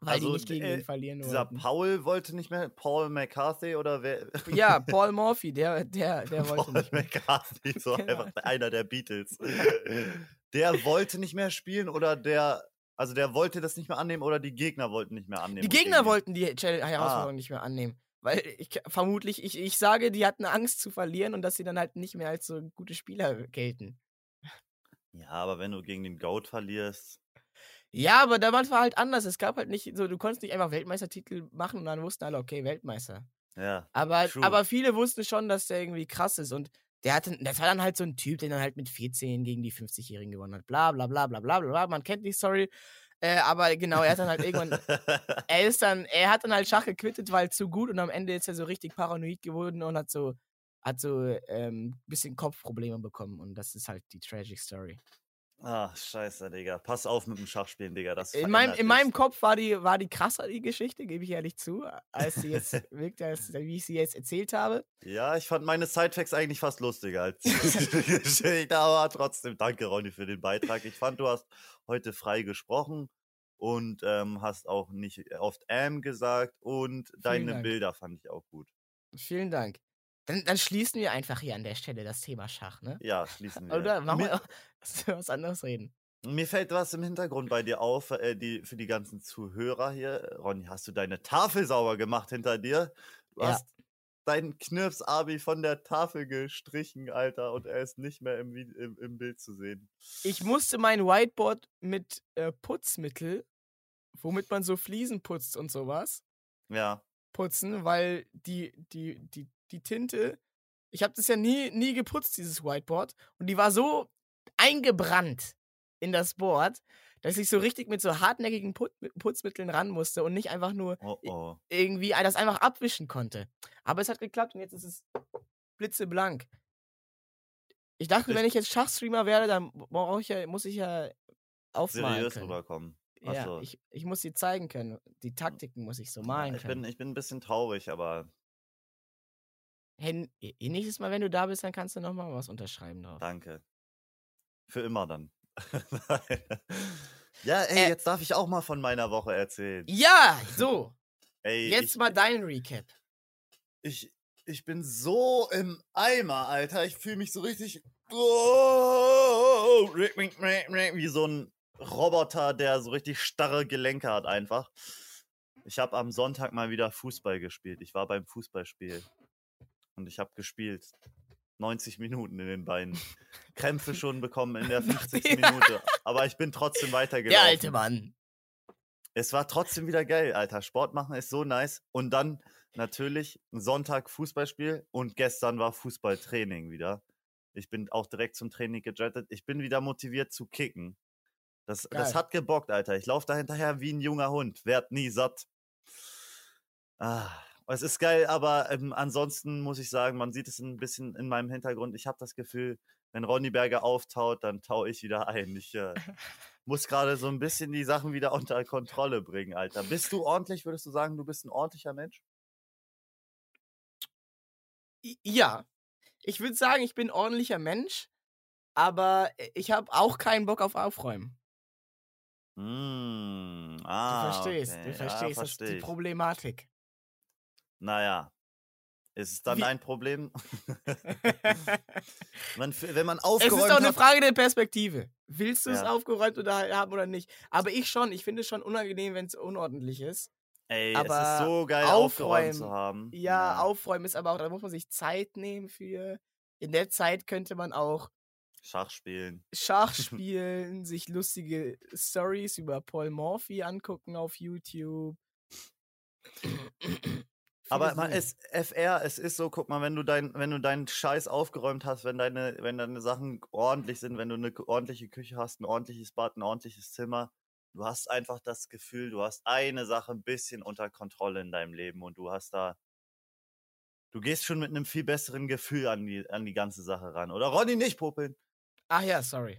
Weil Also, die nicht gegen äh, ihn verlieren Dieser wollten. Paul wollte nicht mehr, Paul McCarthy oder wer? Ja, [LAUGHS] Paul Morphy, der, der, der wollte Paul nicht mehr. McCarthy, so [LAUGHS] Genau. einfach einer der Beatles. Der wollte nicht mehr spielen oder der, also der wollte das nicht mehr annehmen oder die Gegner wollten nicht mehr annehmen. Die Gegner wollten die Challenge- Ah. Herausforderung nicht mehr annehmen. Weil ich vermutlich, ich, ich sage, die hatten Angst zu verlieren und dass sie dann halt nicht mehr als so gute Spieler gelten. Ja, aber wenn du gegen den Goat verlierst. Ja, aber damals war halt anders. Es gab halt nicht so, du konntest nicht einfach Weltmeistertitel machen und dann wussten alle, okay, Weltmeister. Ja. Aber, True. aber viele wussten schon, dass der irgendwie krass ist und der hatte, das war dann halt so ein Typ, der dann halt mit 14 gegen die 50-Jährigen gewonnen hat. Bla bla bla bla bla bla. bla. Man kennt die Story. Äh, aber genau, er hat dann halt irgendwann, [LAUGHS] er ist dann, er hat dann halt Schach gequittet, weil zu gut und am Ende ist er so richtig paranoid geworden und hat so, hat so ähm, bisschen Kopfprobleme bekommen und das ist halt die Tragic Story. Ah, scheiße, Digga. Pass auf mit dem Schachspielen, Digga. Das In meinem, in meinem. Kopf war die, war die krasser, die Geschichte, gebe ich ehrlich zu, als sie jetzt [LAUGHS] wirkt, als, wie ich sie jetzt erzählt habe. Ja, ich fand meine Sidefacts eigentlich fast lustiger als die [LAUGHS] Geschichte, aber trotzdem danke, Ronny, für den Beitrag. Ich fand, du hast heute frei gesprochen und ähm, hast auch nicht oft ähm gesagt und deine. Bilder fand ich auch gut. Vielen Dank. Dann, dann schließen wir einfach hier an der Stelle das Thema Schach, ne? Ja, schließen wir. Oder machen [LAUGHS] wir was anderes reden? mir fällt was im Hintergrund bei dir auf, äh, die, für die ganzen Zuhörer hier. Ronny, hast du deine Tafel sauber gemacht hinter dir? Du Ja. hast deinen Knirps-Abi von der Tafel gestrichen, Alter, und er ist nicht mehr im, im, im Bild zu sehen. Ich musste mein Whiteboard mit äh, Putzmittel, womit man so Fliesen putzt und sowas, Ja. putzen, weil die, die, die, die Tinte, ich habe das ja nie, nie geputzt, dieses Whiteboard, und die war so eingebrannt in das Board, dass ich so richtig mit so hartnäckigen Put Putzmitteln ran musste und nicht einfach nur Oh oh. irgendwie das einfach abwischen konnte. Aber es hat geklappt und jetzt ist es blitzeblank. Ich dachte, wenn ich jetzt Schachstreamer werde, dann ich ja, muss ich ja aufmalen seriös können. rüberkommen. Ja, ich, ich muss sie zeigen können. Die Taktiken muss ich so malen ich, können. bin, ich bin ein bisschen traurig, aber Hey, n- i- nächstes Mal, wenn du da bist, dann kannst du nochmal was unterschreiben drauf. danke. Für immer dann. [LAUGHS] Ja, ey, Äh, jetzt darf ich auch mal von meiner Woche erzählen. Ja, so. [LAUGHS] Ey, Jetzt ich, mal dein Recap. ich, ich bin so im Eimer, Alter. Ich fühle mich so richtig oh, [LAUGHS] wie so ein Roboter, der so richtig starre Gelenke hat einfach. Ich habe am Sonntag mal wieder Fußball gespielt. Ich war beim Fußballspiel und ich habe gespielt. 90 Minuten in den Beinen. [LAUGHS] Krämpfe schon bekommen in der 50. [LAUGHS] Ja. Minute. Aber ich bin trotzdem weitergelaufen. Der alte Mann. Es war trotzdem wieder geil, Alter. Sport machen ist so nice. Und dann natürlich Sonntag Fußballspiel und gestern war Fußballtraining wieder. Ich bin auch direkt zum Training gejettet. Ich bin wieder motiviert zu kicken. Das, das hat gebockt, Alter. Ich laufe da hinterher wie ein junger Hund. Werd nie satt. Ah, es ist geil, aber ähm, ansonsten muss ich sagen, man sieht es ein bisschen in meinem Hintergrund. Ich habe das Gefühl, wenn Ronny Berger auftaut, dann tau ich wieder ein. Ich äh, [LAUGHS] muss gerade so ein bisschen die Sachen wieder unter Kontrolle bringen, Alter. Bist du ordentlich? Würdest du sagen, du bist ein ordentlicher Mensch? Ja. Ich würde sagen, ich bin ein ordentlicher Mensch, aber ich habe auch keinen Bock auf Aufräumen. Mm, Du ah, verstehst, okay. du Ja, verstehst, ist versteh die. Problematik. Naja. Ist es dann Wie- ein Problem? [LAUGHS] man, wenn man Es aufgeräumt ist doch eine Frage der Perspektive. Willst du es Ja. aufgeräumt oder haben oder nicht? Aber ich schon. Ich finde es schon unangenehm, wenn es unordentlich ist. ey, es ist aber so geil aufgeräumt zu aufräumen, haben. Ja, aufräumen ist aber auch, da muss man sich Zeit nehmen für. In der Zeit könnte man auch Schach spielen. Schach [LAUGHS] spielen, sich lustige Stories über Paul Morphy angucken auf YouTube. [CLEARS THROAT] Aber man, es, FR, es ist so, guck mal, wenn du dein, wenn du deinen Scheiß aufgeräumt hast, wenn deine, wenn deine Sachen ordentlich sind, wenn du eine ordentliche Küche hast, ein ordentliches Bad, ein ordentliches Zimmer, du hast einfach das Gefühl, du hast eine Sache ein bisschen unter Kontrolle in deinem Leben und du hast da, du gehst schon mit einem viel besseren Gefühl an die, an die ganze Sache ran. Oder Ronny, nicht popeln. Ach ja, sorry.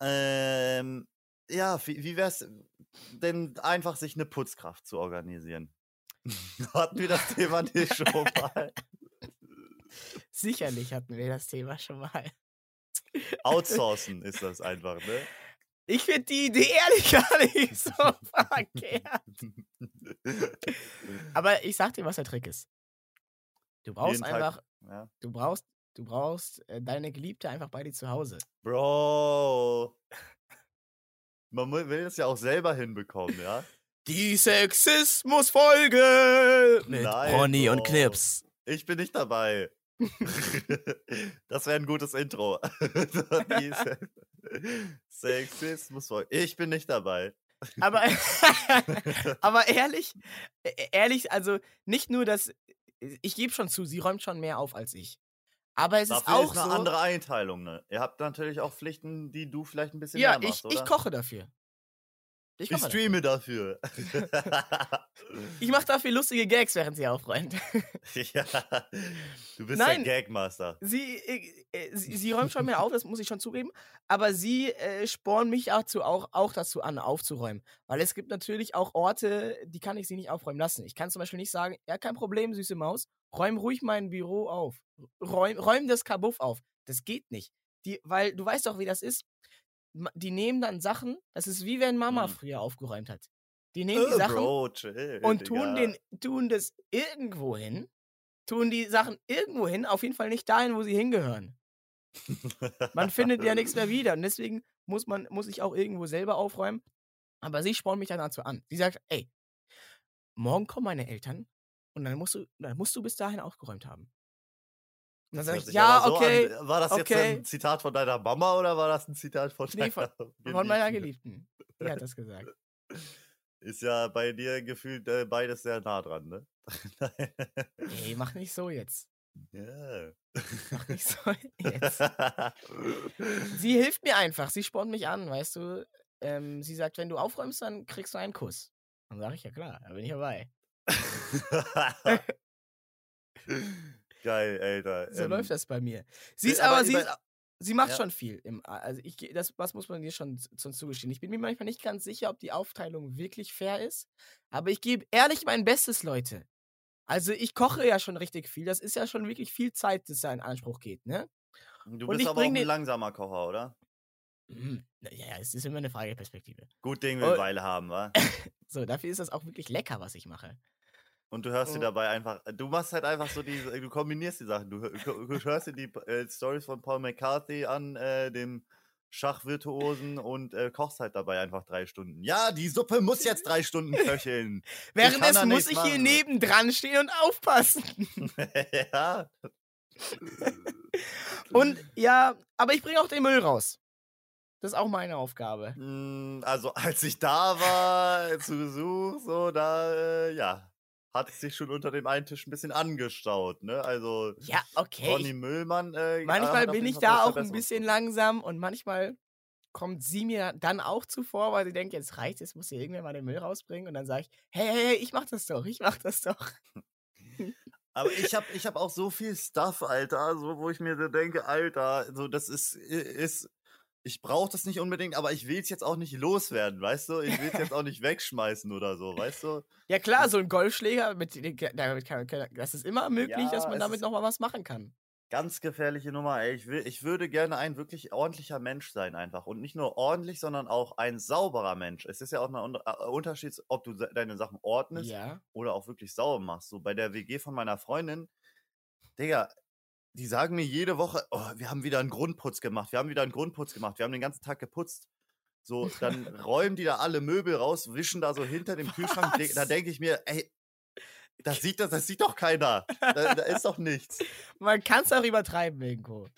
Ähm, ja, wie, wie wär's denn einfach, sich eine Putzkraft zu organisieren? [LAUGHS] Hatten wir das Thema nicht schon mal? Sicherlich hatten wir das Thema schon mal. Outsourcen ist das einfach, ne? Ich finde die Idee ehrlich gar nicht so [LAUGHS] verkehrt. Aber ich sag dir, was der Trick ist. Du brauchst Jeden Tag- einfach, Ja. du brauchst, du brauchst äh, deine Geliebte einfach bei dir zu Hause. Bro. Man will das ja auch selber hinbekommen, ja? Die Sexismus-Folge mit Nein, Ronny und Bro. Knips. Ich bin nicht dabei. [LAUGHS] das wäre ein gutes Intro. [LAUGHS] Die Se- Sexismus. Ich bin nicht dabei. Aber, [LAUGHS] aber ehrlich, ehrlich, also nicht nur, dass ich gebe schon zu, sie räumt schon mehr auf als ich. Aber es ist Dafür auch ist eine so. andere Einteilung, ne? Ihr habt natürlich auch Pflichten, die du vielleicht ein bisschen ja, mehr machst, ich, oder? ich koche dafür. Ich, Ich streame dafür. dafür. ich mache dafür lustige Gags, während sie aufräumt. [LAUGHS] ja. Du bist Nein. der Gagmaster. Sie, äh, äh, sie, sie räumt schon mehr auf, das muss ich schon zugeben. Aber sie äh, spornt mich dazu auch, auch dazu an, aufzuräumen. Weil es gibt natürlich auch Orte, die kann ich sie nicht aufräumen lassen. Ich kann zum Beispiel nicht sagen, ja, kein Problem, süße Maus, räum ruhig mein Büro auf. Räum, räum das Kabuff auf. Das geht nicht. Die, weil du weißt doch, wie das ist. Die nehmen dann Sachen, das ist wie wenn Mama Hm. früher aufgeräumt hat. Die nehmen die Äh, Sachen Bro, chill, und tun, den, tun das irgendwo hin, tun die Sachen irgendwo hin, auf jeden Fall nicht dahin, wo sie hingehören. Man findet ja nichts mehr [LAUGHS] wieder und deswegen muss, man, muss ich auch irgendwo selber aufräumen. Aber sie spornt mich dann dazu an. Sie sagt, ey, morgen kommen meine Eltern und dann musst du, dann musst du bis dahin aufgeräumt haben. Und dann sage ich, ja, so okay, An. War das jetzt okay. ein Zitat von deiner Mama oder war das ein Zitat von Nee, deiner von meiner Geliebten? Geliebten. Die hat das gesagt. [LAUGHS] Ist ja bei dir gefühlt äh, beides sehr nah dran, ne? [LAUGHS] Ey, mach nicht so jetzt. ja. Mach nicht [LAUGHS] so jetzt. Sie hilft mir einfach, sie spornt mich an, weißt du. Ähm, sie sagt, wenn du aufräumst, dann kriegst du einen Kuss. Dann sage ich, ja klar, da bin ich dabei. Geil, Alter. So Ähm, läuft das bei mir. Sie will ist aber, aber sie, ist, sie macht Ja. schon viel. Im, also ich, das was muss man dir schon schon zugestehen. Ich bin mir manchmal nicht ganz sicher, ob die Aufteilung wirklich fair ist. Aber ich gebe ehrlich mein Bestes, Leute. Also ich koche ja schon richtig viel. Das ist ja schon wirklich viel Zeit, das da in Anspruch geht, ne? Du bist aber auch ein langsamer Kocher, oder? Mhm. Ja, es ist immer eine Frage der Perspektive. Gut Ding will Oh. Weile haben, wa? [COUGHS] So, dafür ist das auch wirklich lecker, was ich mache. Und du hörst dir Oh. dabei einfach, du machst halt einfach so die, du kombinierst die Sachen. Du, hör- du hörst dir die äh, Stories von Paul McCarthy an, äh, dem Schachvirtuosen und äh, kochst halt dabei einfach drei Stunden. Ja, die Suppe muss jetzt drei Stunden köcheln. [LAUGHS] Währenddessen muss ich hier machen. nebendran stehen und aufpassen. [LAUGHS] ja. [LAUGHS] Und ja, aber ich bringe auch den Müll raus. Das ist auch meine Aufgabe. Mm, Also als ich da war äh, zu Besuch, so da, äh, ja, hat es sich schon unter dem einen Tisch ein bisschen angestaut, ne? Also Ja, okay. Ronny Müllmann. Äh, manchmal hat auf bin ich da auch ein bisschen langsam und manchmal kommt sie mir dann auch zuvor, weil sie denkt, jetzt reicht jetzt muss hier irgendwer mal den Müll rausbringen und dann sage ich, hey, hey, hey, ich mach das doch, ich mach das doch. [LAUGHS] Aber ich habe ich hab auch so viel Stuff, Alter, so, wo ich mir so denke, Alter, so das ist, ist ich brauche das nicht unbedingt, aber ich will es jetzt auch nicht loswerden, weißt du? Ich will es [LAUGHS] jetzt auch nicht wegschmeißen oder so, weißt du? Ja klar, so ein Golfschläger, mit, dem- damit kann, das ist immer möglich, dass Ja, man es damit nochmal was machen kann. Ganz gefährliche Nummer, ey. Ich, will, ich würde gerne ein wirklich ordentlicher Mensch sein, einfach. Und nicht nur ordentlich, sondern auch ein sauberer Mensch. Es ist ja auch ein äh, Unterschied, ob du deine Sachen ordnest Ja. oder auch wirklich sauber machst. So bei der WG von meiner Freundin, Digga, die sagen mir jede Woche, oh, wir haben wieder einen Grundputz gemacht, wir haben wieder einen Grundputz gemacht, wir haben den ganzen Tag geputzt. So, [LAUGHS] dann räumen die da alle Möbel raus, wischen da so hinter dem Kühlschrank. De- Da Was? denke ich mir, ey, das sieht, das, das sieht doch keiner. Da, da ist doch nichts. [LAUGHS] Man kann es auch übertreiben irgendwo.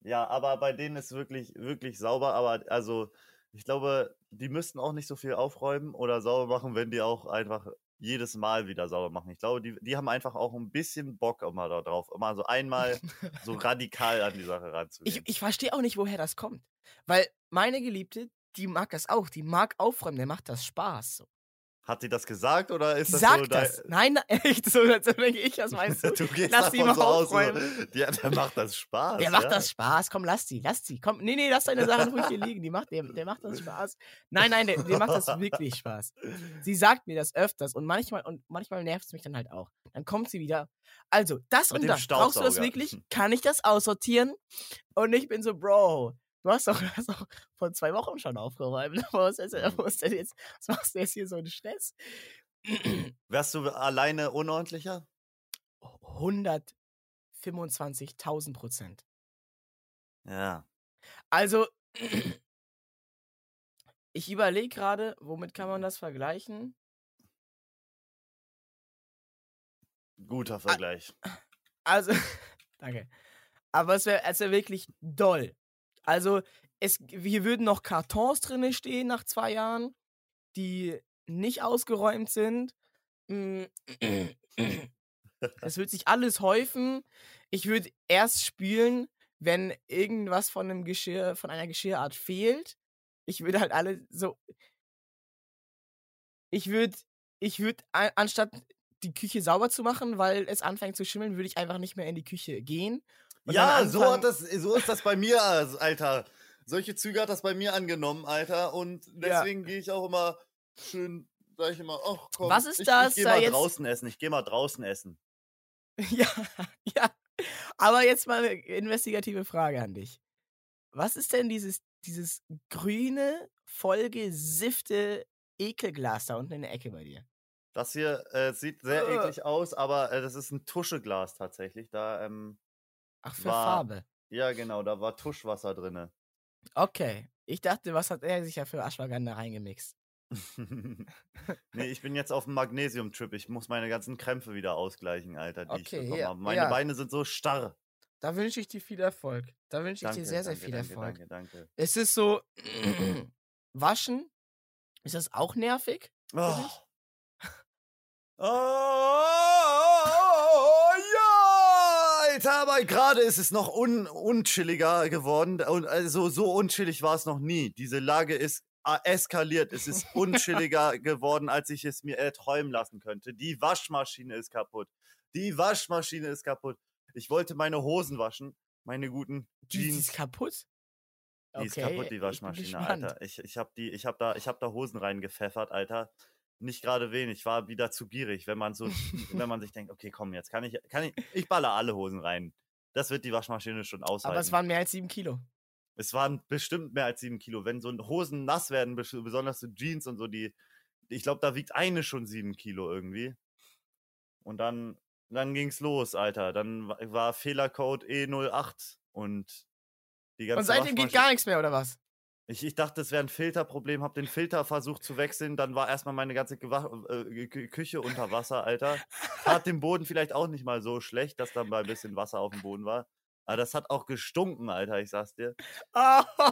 Ja, aber bei denen ist wirklich, wirklich sauber. Aber also, ich glaube, die müssten auch nicht so viel aufräumen oder sauber machen, wenn die auch einfach jedes Mal wieder sauber machen. Ich glaube, die, die haben einfach auch ein bisschen Bock immer da drauf, immer so einmal so [LAUGHS] radikal an die Sache Ich, ranzugehen. ich verstehe auch nicht, woher das kommt. Weil meine Geliebte, die mag das auch. Die mag aufräumen, der macht das Spaß. So. Hat sie das gesagt oder ist das sagt so das. Nein, [LAUGHS] echt so, so denke ich, das meinst du. [LAUGHS] Du gehst Lass die davon mal so aus, aufräumen. ja, der macht das Spaß. Der macht ja. das Spaß. Komm, lass die, lass die. Komm, nee, nee, lass deine Sachen ruhig hier liegen. Die macht, der, der macht das Spaß. Nein, nein, der, der macht das wirklich Spaß. Sie sagt mir das öfters und manchmal, und manchmal nervt es mich dann halt auch. Dann kommt sie wieder. Also, das Mit und das. Brauchst du das wirklich? Kann ich das aussortieren? Und ich bin so, Bro, Du hast doch, hast doch vor zwei Wochen schon aufgeräumt. [LAUGHS] Was, ist, Mhm. was, denn jetzt, was machst du jetzt hier so einen Stress? Wärst du alleine unordentlicher? 125.000 Prozent. Ja. Also, [CLEARS THROAT] ich überlege gerade, womit kann man das vergleichen? Guter Vergleich. Also, [LAUGHS] danke. Aber es wäre wär wirklich doll. Also, es, hier würden noch Kartons drinne stehen nach zwei Jahren, die nicht ausgeräumt sind. Mm, Es wird sich alles häufen. Ich würde erst spülen, wenn irgendwas von einem Geschirr, von einer Geschirrart fehlt. Ich würde halt alle so. Ich würde, ich würde, anstatt die Küche sauber zu machen, weil es anfängt zu schimmeln, würde ich einfach nicht mehr in die Küche gehen. Und ja, so, hat das, so ist das bei mir, Alter. Solche Züge hat das bei mir angenommen, Alter. Und Ja. deswegen gehe ich auch immer schön, sag ich immer, ach komm. Was ist ich, das Ich gehe da mal jetzt- draußen essen. Ich gehe mal draußen essen. [LAUGHS] Ja, ja. Aber jetzt mal eine investigative Frage an dich. Was ist denn dieses, dieses grüne, vollgesiffte Ekelglas da unten in der Ecke bei dir? Das hier äh, sieht sehr eklig aus, aber äh, das ist ein Tuscheglas tatsächlich. Da, ähm, Ach, für War- Farbe. ja genau, da war Tuschwasser drinne. Okay. Ich dachte, was hat er sich ja für Ashwagandha reingemixt? [LAUGHS] [LAUGHS] nee, ich bin jetzt auf dem Magnesium-Trip. Ich muss meine ganzen Krämpfe wieder ausgleichen, Alter, die ich Okay, bekommen ja, habe. Meine ja. Beine sind so starr. Da wünsche ich dir viel Erfolg. Da wünsche ich Danke, dir sehr, sehr danke, viel danke, Erfolg. Danke, danke. Es ist so, [CLEARS THROAT] waschen, ist das auch nervig? Oh. Oh, Alter, aber gerade ist es noch un unchilliger geworden. Und also so unchillig war es noch nie. Diese Lage ist äh, eskaliert. Es ist [LAUGHS] unchilliger geworden, als ich es mir erträumen lassen könnte. Die Waschmaschine ist kaputt. Die Waschmaschine ist kaputt. Ich wollte meine Hosen waschen, meine guten Die, die Jeans. ist kaputt? Die ist Okay, kaputt, ich die Waschmaschine, gespannt. Alter. Ich, ich hab die, ich hab da, ich hab da Hosen reingepfeffert, Alter. Nicht gerade wenig, war wieder zu gierig, wenn man so, wenn man sich denkt, okay, komm, jetzt kann ich, kann ich, ich baller alle Hosen rein. Das wird die Waschmaschine schon aushalten. Aber es waren mehr als sieben Kilo. es waren bestimmt mehr als sieben Kilo. Wenn so Hosen nass werden, bes- besonders so Jeans und so, die, ich glaube, da wiegt eine schon sieben Kilo irgendwie. Und dann, dann ging's los, Alter. Dann wa- war Fehlercode E08 und die ganze Und seitdem geht gar nichts mehr, oder was? Ich, ich dachte, es wäre ein Filterproblem, hab den Filter versucht zu wechseln, dann war erstmal meine ganze Gewa äh, Kü- Küche unter Wasser, Alter. Tat dem Boden vielleicht auch nicht mal so schlecht, dass da mal ein bisschen Wasser auf dem Boden war. Aber das hat auch gestunken, Alter, ich sag's dir.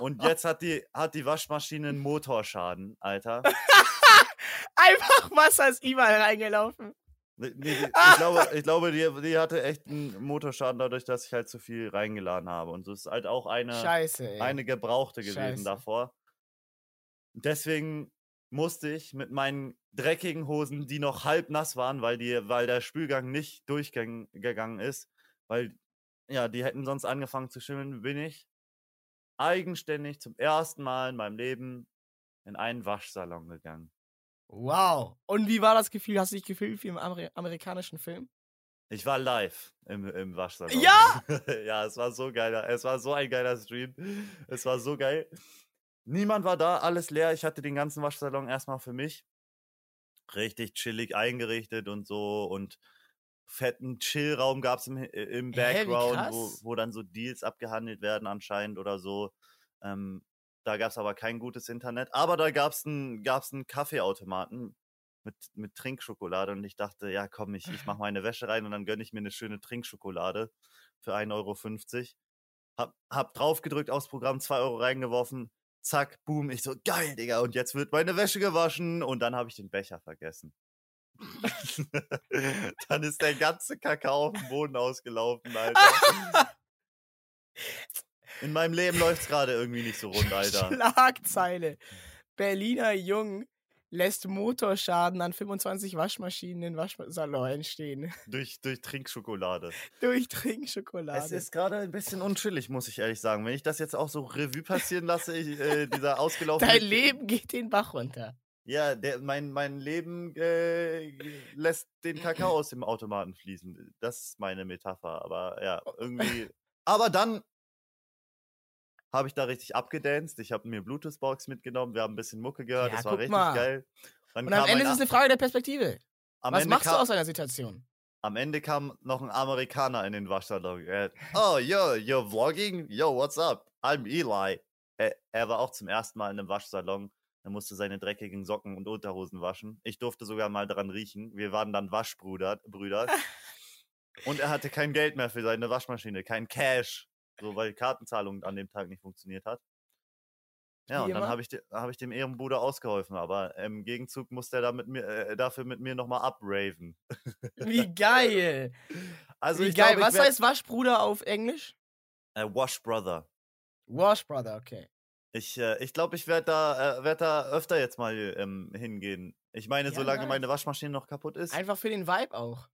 Und [LAUGHS] jetzt hat die, hat die Waschmaschine einen Motorschaden, Alter. [LAUGHS] Einfach Wasser ist überall reingelaufen. Nee, die- ich glaube, ich glaube die, die hatte echt einen Motorschaden dadurch, dass ich halt zu viel reingeladen habe. Und so ist halt auch eine. Scheiße, eine gebrauchte gewesen Scheiße. davor. Deswegen musste ich mit meinen dreckigen Hosen, die noch halb nass waren, weil, die, weil der Spülgang nicht durchgegangen ist, weil ja, die hätten sonst angefangen zu schimmeln, bin ich eigenständig zum ersten Mal in meinem Leben in einen Waschsalon gegangen. Wow. Und wie war das Gefühl? Hast du dich gefühlt wie im Amer amerikanischen Film? Ich war live im, im Waschsalon. Ja! [LAUGHS] ja, es war so geil. Es war so ein geiler Stream. Es war so geil. Niemand war da, alles leer. Ich hatte den ganzen Waschsalon erstmal für mich. Richtig chillig eingerichtet und so. Und fetten Chillraum gab es im, äh, im Background, wo, krass. wo dann so Deals abgehandelt werden anscheinend oder so. Ähm, da gab es aber kein gutes Internet. Aber da gab es einen gab's einen Kaffeeautomaten mit, mit Trinkschokolade und ich dachte, ja komm, ich, ich mache [LAUGHS] meine Wäsche rein und dann gönne ich mir eine schöne Trinkschokolade für 1,50 Euro. Hab, hab drauf gedrückt aufs Programm, 2 Euro reingeworfen, zack, boom, ich so, geil, Digga, und jetzt wird meine Wäsche gewaschen und dann habe ich den Becher vergessen. [LAUGHS] dann ist der ganze Kakao auf dem Boden ausgelaufen, Alter. [LAUGHS] In meinem Leben läuft's gerade irgendwie nicht so rund, Alter. [LAUGHS] Schlagzeile. Berliner Jung lässt Motorschaden an 25 Waschmaschinen in Waschsalon entstehen. [LAUGHS] Durch, durch Trinkschokolade. Durch Trinkschokolade. Es ist gerade ein bisschen unchillig, muss ich ehrlich sagen. Wenn ich das jetzt auch so Revue passieren lasse, ich, äh, [LAUGHS] dieser ausgelaufene. Dein Leben geht den Bach runter. Ja, der, mein, mein Leben äh, lässt den Kakao aus dem Automaten fließen. Das ist meine Metapher. Aber ja, irgendwie. Aber dann habe ich da richtig abgedanced. Ich habe mir Bluetooth-Box mitgenommen, wir haben ein bisschen Mucke gehört, Ja, das war richtig mal. geil. Dann Und am Ende ist es eine Frage der Perspektive. am Was Ende machst du aus einer Situation? Am Ende kam noch ein Amerikaner in den Waschsalon. Oh, yo, you're vlogging? Yo, what's up? I'm Eli. Er, er war auch zum ersten Mal in einem Waschsalon. Er musste seine dreckigen Socken und Unterhosen waschen. Ich durfte sogar mal dran riechen. Wir waren dann Waschbrüder. Brüder. [LAUGHS] Und er hatte kein Geld mehr für seine Waschmaschine, kein Cash. So, weil Kartenzahlung an dem Tag nicht funktioniert hat. Ja, Wie und dann habe ich, hab ich dem Ehrenbruder ausgeholfen, aber im Gegenzug musste er da mit mir, äh, dafür mit mir nochmal abraven. Wie [LAUGHS] geil. Also Wie geil. glaube, Was heißt Waschbruder auf Englisch? Äh, Wash Brother. Wash Brother, okay. Ich glaube, ich, glaub, ich werde da, äh, werd da öfter jetzt mal ähm, hingehen. Ich meine, Ja, solange nice. meine Waschmaschine noch kaputt ist. Einfach für den Vibe auch.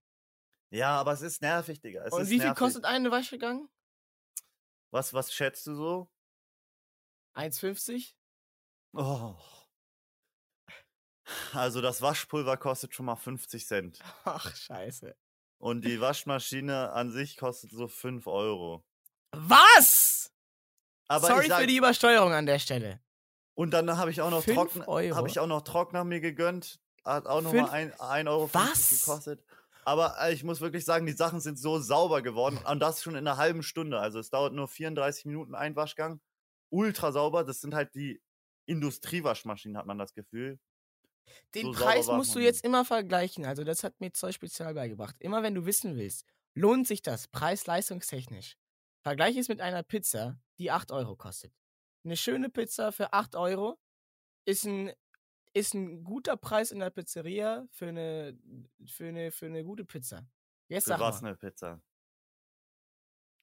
Ja, aber es ist nervig, Digga. Es Und wie viel nervig. kostet eine Waschgang? Was, was schätzt du so? 1,50? Oh. Also das Waschpulver kostet schon mal 50 Cent. [LAUGHS] Ach, scheiße. Und die Waschmaschine an sich kostet so 5 Euro. Was? Aber Sorry ich sag, für die Übersteuerung an der Stelle. Und dann habe ich auch noch Euro? habe ich auch noch Trockner mir gegönnt. Hat auch noch Fünf- mal ein, 1,50 Euro Was? gekostet. Aber äh, ich muss wirklich sagen, die Sachen sind so sauber geworden. Und das schon in einer halben Stunde. Also es dauert nur 34 Minuten ein Waschgang. Ultra sauber. Das sind halt die Industriewaschmaschinen, hat man das Gefühl. Den So Preis musst du jetzt immer vergleichen. Also, das hat mir Zeug spezial beigebracht. Immer wenn du wissen willst, lohnt sich das preis-leistungstechnisch. Vergleich es mit einer Pizza, die 8 Euro kostet. Eine schöne Pizza für 8 Euro ist ein, ist ein guter Preis in der Pizzeria für eine, für eine, für eine gute Pizza. Jetzt Für sag was mal, eine Pizza?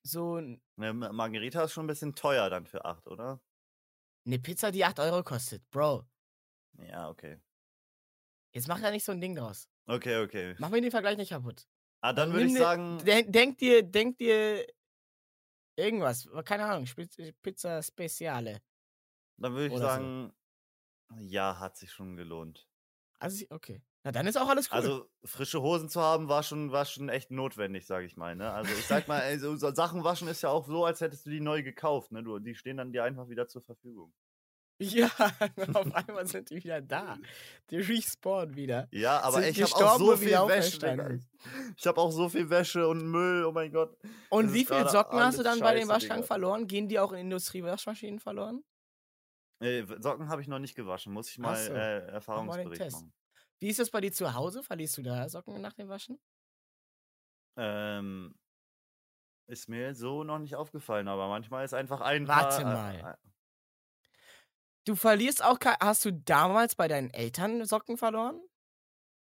so ein- Eine Ma- Margarita ist schon ein bisschen teuer dann für 8, oder? eine Pizza, die 8 Euro kostet. Bro, Ja, okay. jetzt mach da nicht so ein Ding draus. Okay, okay. Mach mir den Vergleich nicht kaputt. Ah, dann Nimm würde ich ne- sagen, Denk, denk dir, denk dir irgendwas, keine Ahnung, Pizza Speziale. dann würde ich oder sagen, ja, hat sich schon gelohnt. Also, okay. Na, dann ist auch alles cool. Also frische Hosen zu haben, war schon, war schon echt notwendig, sage ich mal. Ne? Also ich sag mal, ey, [LAUGHS] so, so Sachen waschen ist ja auch so, als hättest du die neu gekauft. Ne? Du, die stehen dann dir einfach wieder zur Verfügung. ja, [LAUGHS] auf einmal sind die wieder da. Die respawnen wieder. Ja, aber Sind ich habe auch so viel Wäsche. Ich habe auch so viel Wäsche und Müll, oh mein Gott. Und Das wie viele Socken hast du dann bei dem Waschgang Digga. verloren? Gehen die auch in Industriewaschmaschinen verloren? Äh, Socken habe ich noch nicht gewaschen, muss ich mal so. äh, Erfahrungsbericht Test. machen. Wie ist das bei dir zu Hause? Verlierst du da Socken nach dem Waschen? Ähm, ist mir so noch nicht aufgefallen, aber manchmal ist einfach ein Warte paar, mal. Äh, Du verlierst auch, hast du damals bei deinen Eltern Socken verloren?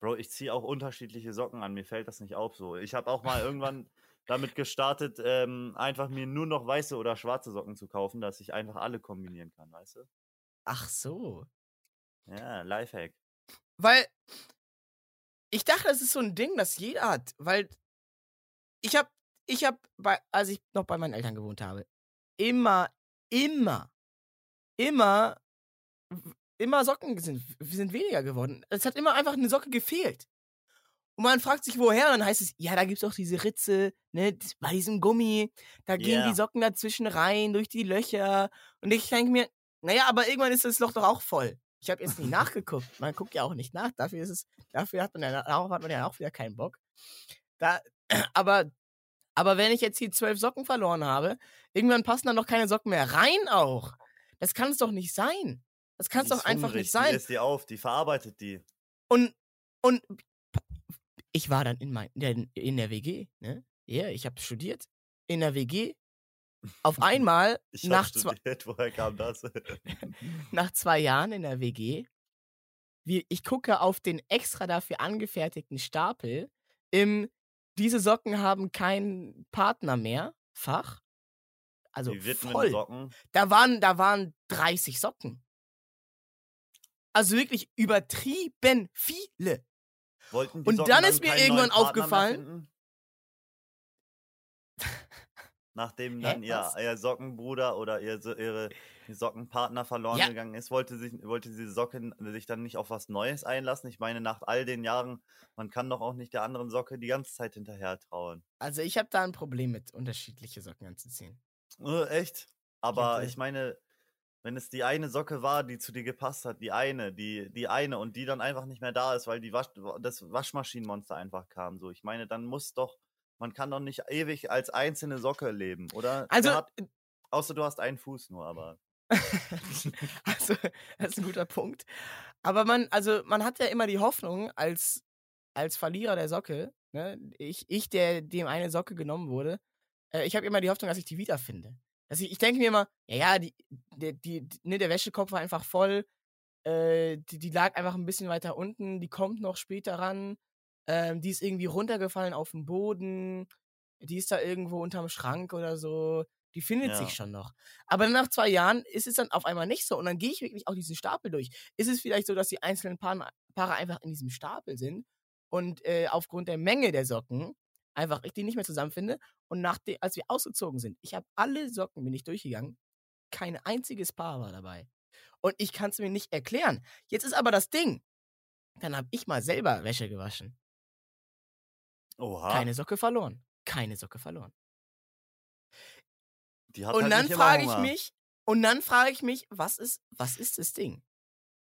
Bro, ich ziehe auch unterschiedliche Socken an. Mir fällt das nicht auf so. Ich habe auch mal irgendwann damit gestartet, ähm, einfach mir nur noch weiße oder schwarze Socken zu kaufen, dass ich einfach alle kombinieren kann, weißt du? Ach so. Ja, Lifehack. Weil ich dachte, das ist so ein Ding, das jeder hat. Weil ich habe, ich habe, bei, als ich noch bei meinen Eltern gewohnt habe, immer, immer, immer, immer Socken sind, sind weniger geworden. Es hat immer einfach eine Socke gefehlt. Und man fragt sich, woher, und dann heißt es, ja, da gibt es auch diese Ritze, ne, bei diesem Gummi, da gehen Ja. die Socken dazwischen rein, durch die Löcher. Und ich denke mir, naja, aber irgendwann ist das Loch doch auch voll. Ich habe jetzt nicht [LAUGHS] nachgeguckt. Man guckt ja auch nicht nach. Dafür ist es, dafür hat man ja, darauf hat man ja auch wieder keinen Bock. Da, [CLEARS THROAT] aber, aber wenn ich jetzt hier zwölf Socken verloren habe, irgendwann passen dann noch keine Socken mehr rein auch. Das kann es doch nicht sein. Das kann es doch einfach hungrig, nicht sein. Die isst die auf, die verarbeitet die. Und, und ich war dann in, mein, in, der WG, ne? Ja, ich habe studiert. In der WG. Auf [LAUGHS] einmal, Ich nach, hab zwei, studiert, [LAUGHS] woher kam das? [LAUGHS] nach zwei Jahren in der WG, wie, ich gucke auf den extra dafür angefertigten Stapel im Diese Socken haben keinen Partner mehr, Fach. Also voll. Socken. Da waren, da waren 30 Socken. Also wirklich übertrieben viele. Wollten die Und Socken dann ist mir irgendwann aufgefallen-? Nachdem Hä, dann ihr, was? ihr Sockenbruder oder ihr, ihre Sockenpartner verloren Ja. gegangen ist, wollte, sich, wollte diese Socke sich dann nicht auf was Neues einlassen. Ich meine, nach all den Jahren, man kann doch auch nicht der anderen Socke die ganze Zeit hinterher trauen. Also ich habe da ein Problem mit, unterschiedliche Socken anzuziehen. Äh, echt? Aber hätte- ich meine, wenn es die eine Socke war, die zu dir gepasst hat, die eine, die, die eine und die dann einfach nicht mehr da ist, weil die Wasch, das Waschmaschinenmonster einfach kam, so. Ich meine, dann muss doch, man kann doch nicht ewig als einzelne Socke leben, oder? Also, hat, außer du hast einen Fuß nur, aber. [LAUGHS] also, das ist ein guter Punkt. Aber man, also, man hat ja immer die Hoffnung, als, als Verlierer der Socke, ne, ich, ich, der dem eine Socke genommen wurde, äh, ich habe immer die Hoffnung, dass ich die wiederfinde. Dass ich, ich denke mir immer, ja, ja, die, die, die, die- ne, der Wäschekorb war einfach voll, äh, die, die lag einfach ein bisschen weiter unten, die kommt noch später ran, ähm, die ist irgendwie runtergefallen auf den Boden, die ist da irgendwo unterm Schrank oder so, die findet Ja. sich schon noch. Aber nach zwei Jahren ist es dann auf einmal nicht so und dann gehe ich wirklich auch diesen Stapel durch. Ist es vielleicht so, dass die einzelnen Paare, Paare einfach in diesem Stapel sind und äh, aufgrund der Menge der Socken einfach ich die nicht mehr zusammenfinde und nachdem, als wir ausgezogen sind, ich habe alle Socken, bin ich durchgegangen, kein einziges Paar war dabei. Und ich kann es mir nicht erklären. Jetzt ist aber das Ding, dann habe ich mal selber Wäsche gewaschen. Oha. Keine Socke verloren. Keine Socke verloren. die hat Und halt dann frage ich mich, und dann frage ich mich, was ist, was ist das Ding?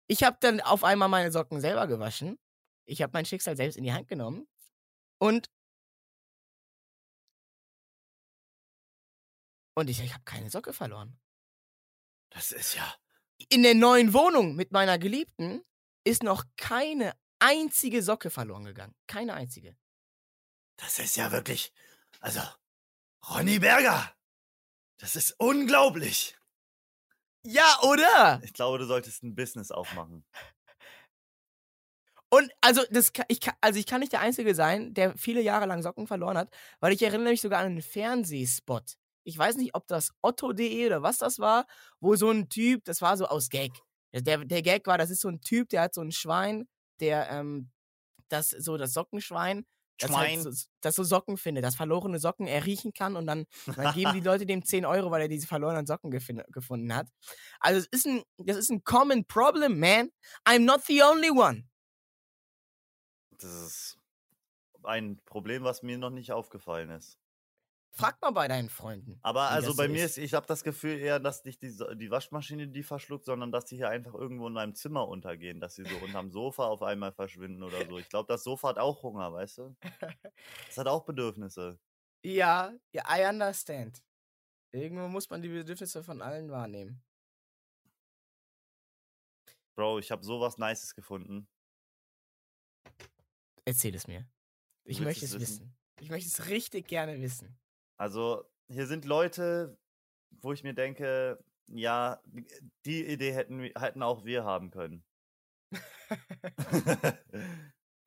Ich habe dann auf einmal meine Socken selber gewaschen. Ich habe mein Schicksal selbst in die Hand genommen. Und und ich, ich habe keine Socke verloren. Das ist ja. In der neuen Wohnung mit meiner Geliebten ist noch keine einzige Socke verloren gegangen. Keine einzige. Das ist ja wirklich. Also, Ronny Berger! Das ist unglaublich! Ja, oder? Ich glaube, du solltest ein Business aufmachen. Und also, das, ich, also ich kann nicht der Einzige sein, der viele Jahre lang Socken verloren hat, weil ich erinnere mich sogar an einen Fernsehspot. Ich weiß nicht, ob das Otto.de oder was das war, wo so ein Typ, das war so aus Gag. Der, der Gag war, das ist so ein Typ, der hat so ein Schwein, der ähm, das so das Sockenschwein, das, halt so, das so Socken findet, das verlorene Socken er riechen kann und dann, dann geben die [LAUGHS] Leute dem 10 Euro, weil er diese verlorenen Socken gefunden hat. Also es ist ein, das ist ein common problem, man. I'm not the only one. Das ist ein Problem, was mir noch nicht aufgefallen ist. Frag mal bei deinen Freunden. Aber also bei so mir ist, ich habe das Gefühl eher, dass nicht die, die Waschmaschine die verschluckt, sondern dass die hier einfach irgendwo in meinem Zimmer untergehen, dass sie so unterm Sofa auf einmal verschwinden oder so. Ich glaube, das Sofa hat auch Hunger, weißt du? [LAUGHS] Es hat auch Bedürfnisse. Ja, ja, I understand. Irgendwo muss man die Bedürfnisse von allen wahrnehmen. Bro, ich habe sowas Nices gefunden. Erzähl es mir. Ich möchte es es wissen? wissen. Ich möchte es richtig gerne wissen. Also, hier sind Leute, wo ich mir denke, ja, die- Idee hätten, hätten auch wir haben können. [LAUGHS] [LAUGHS]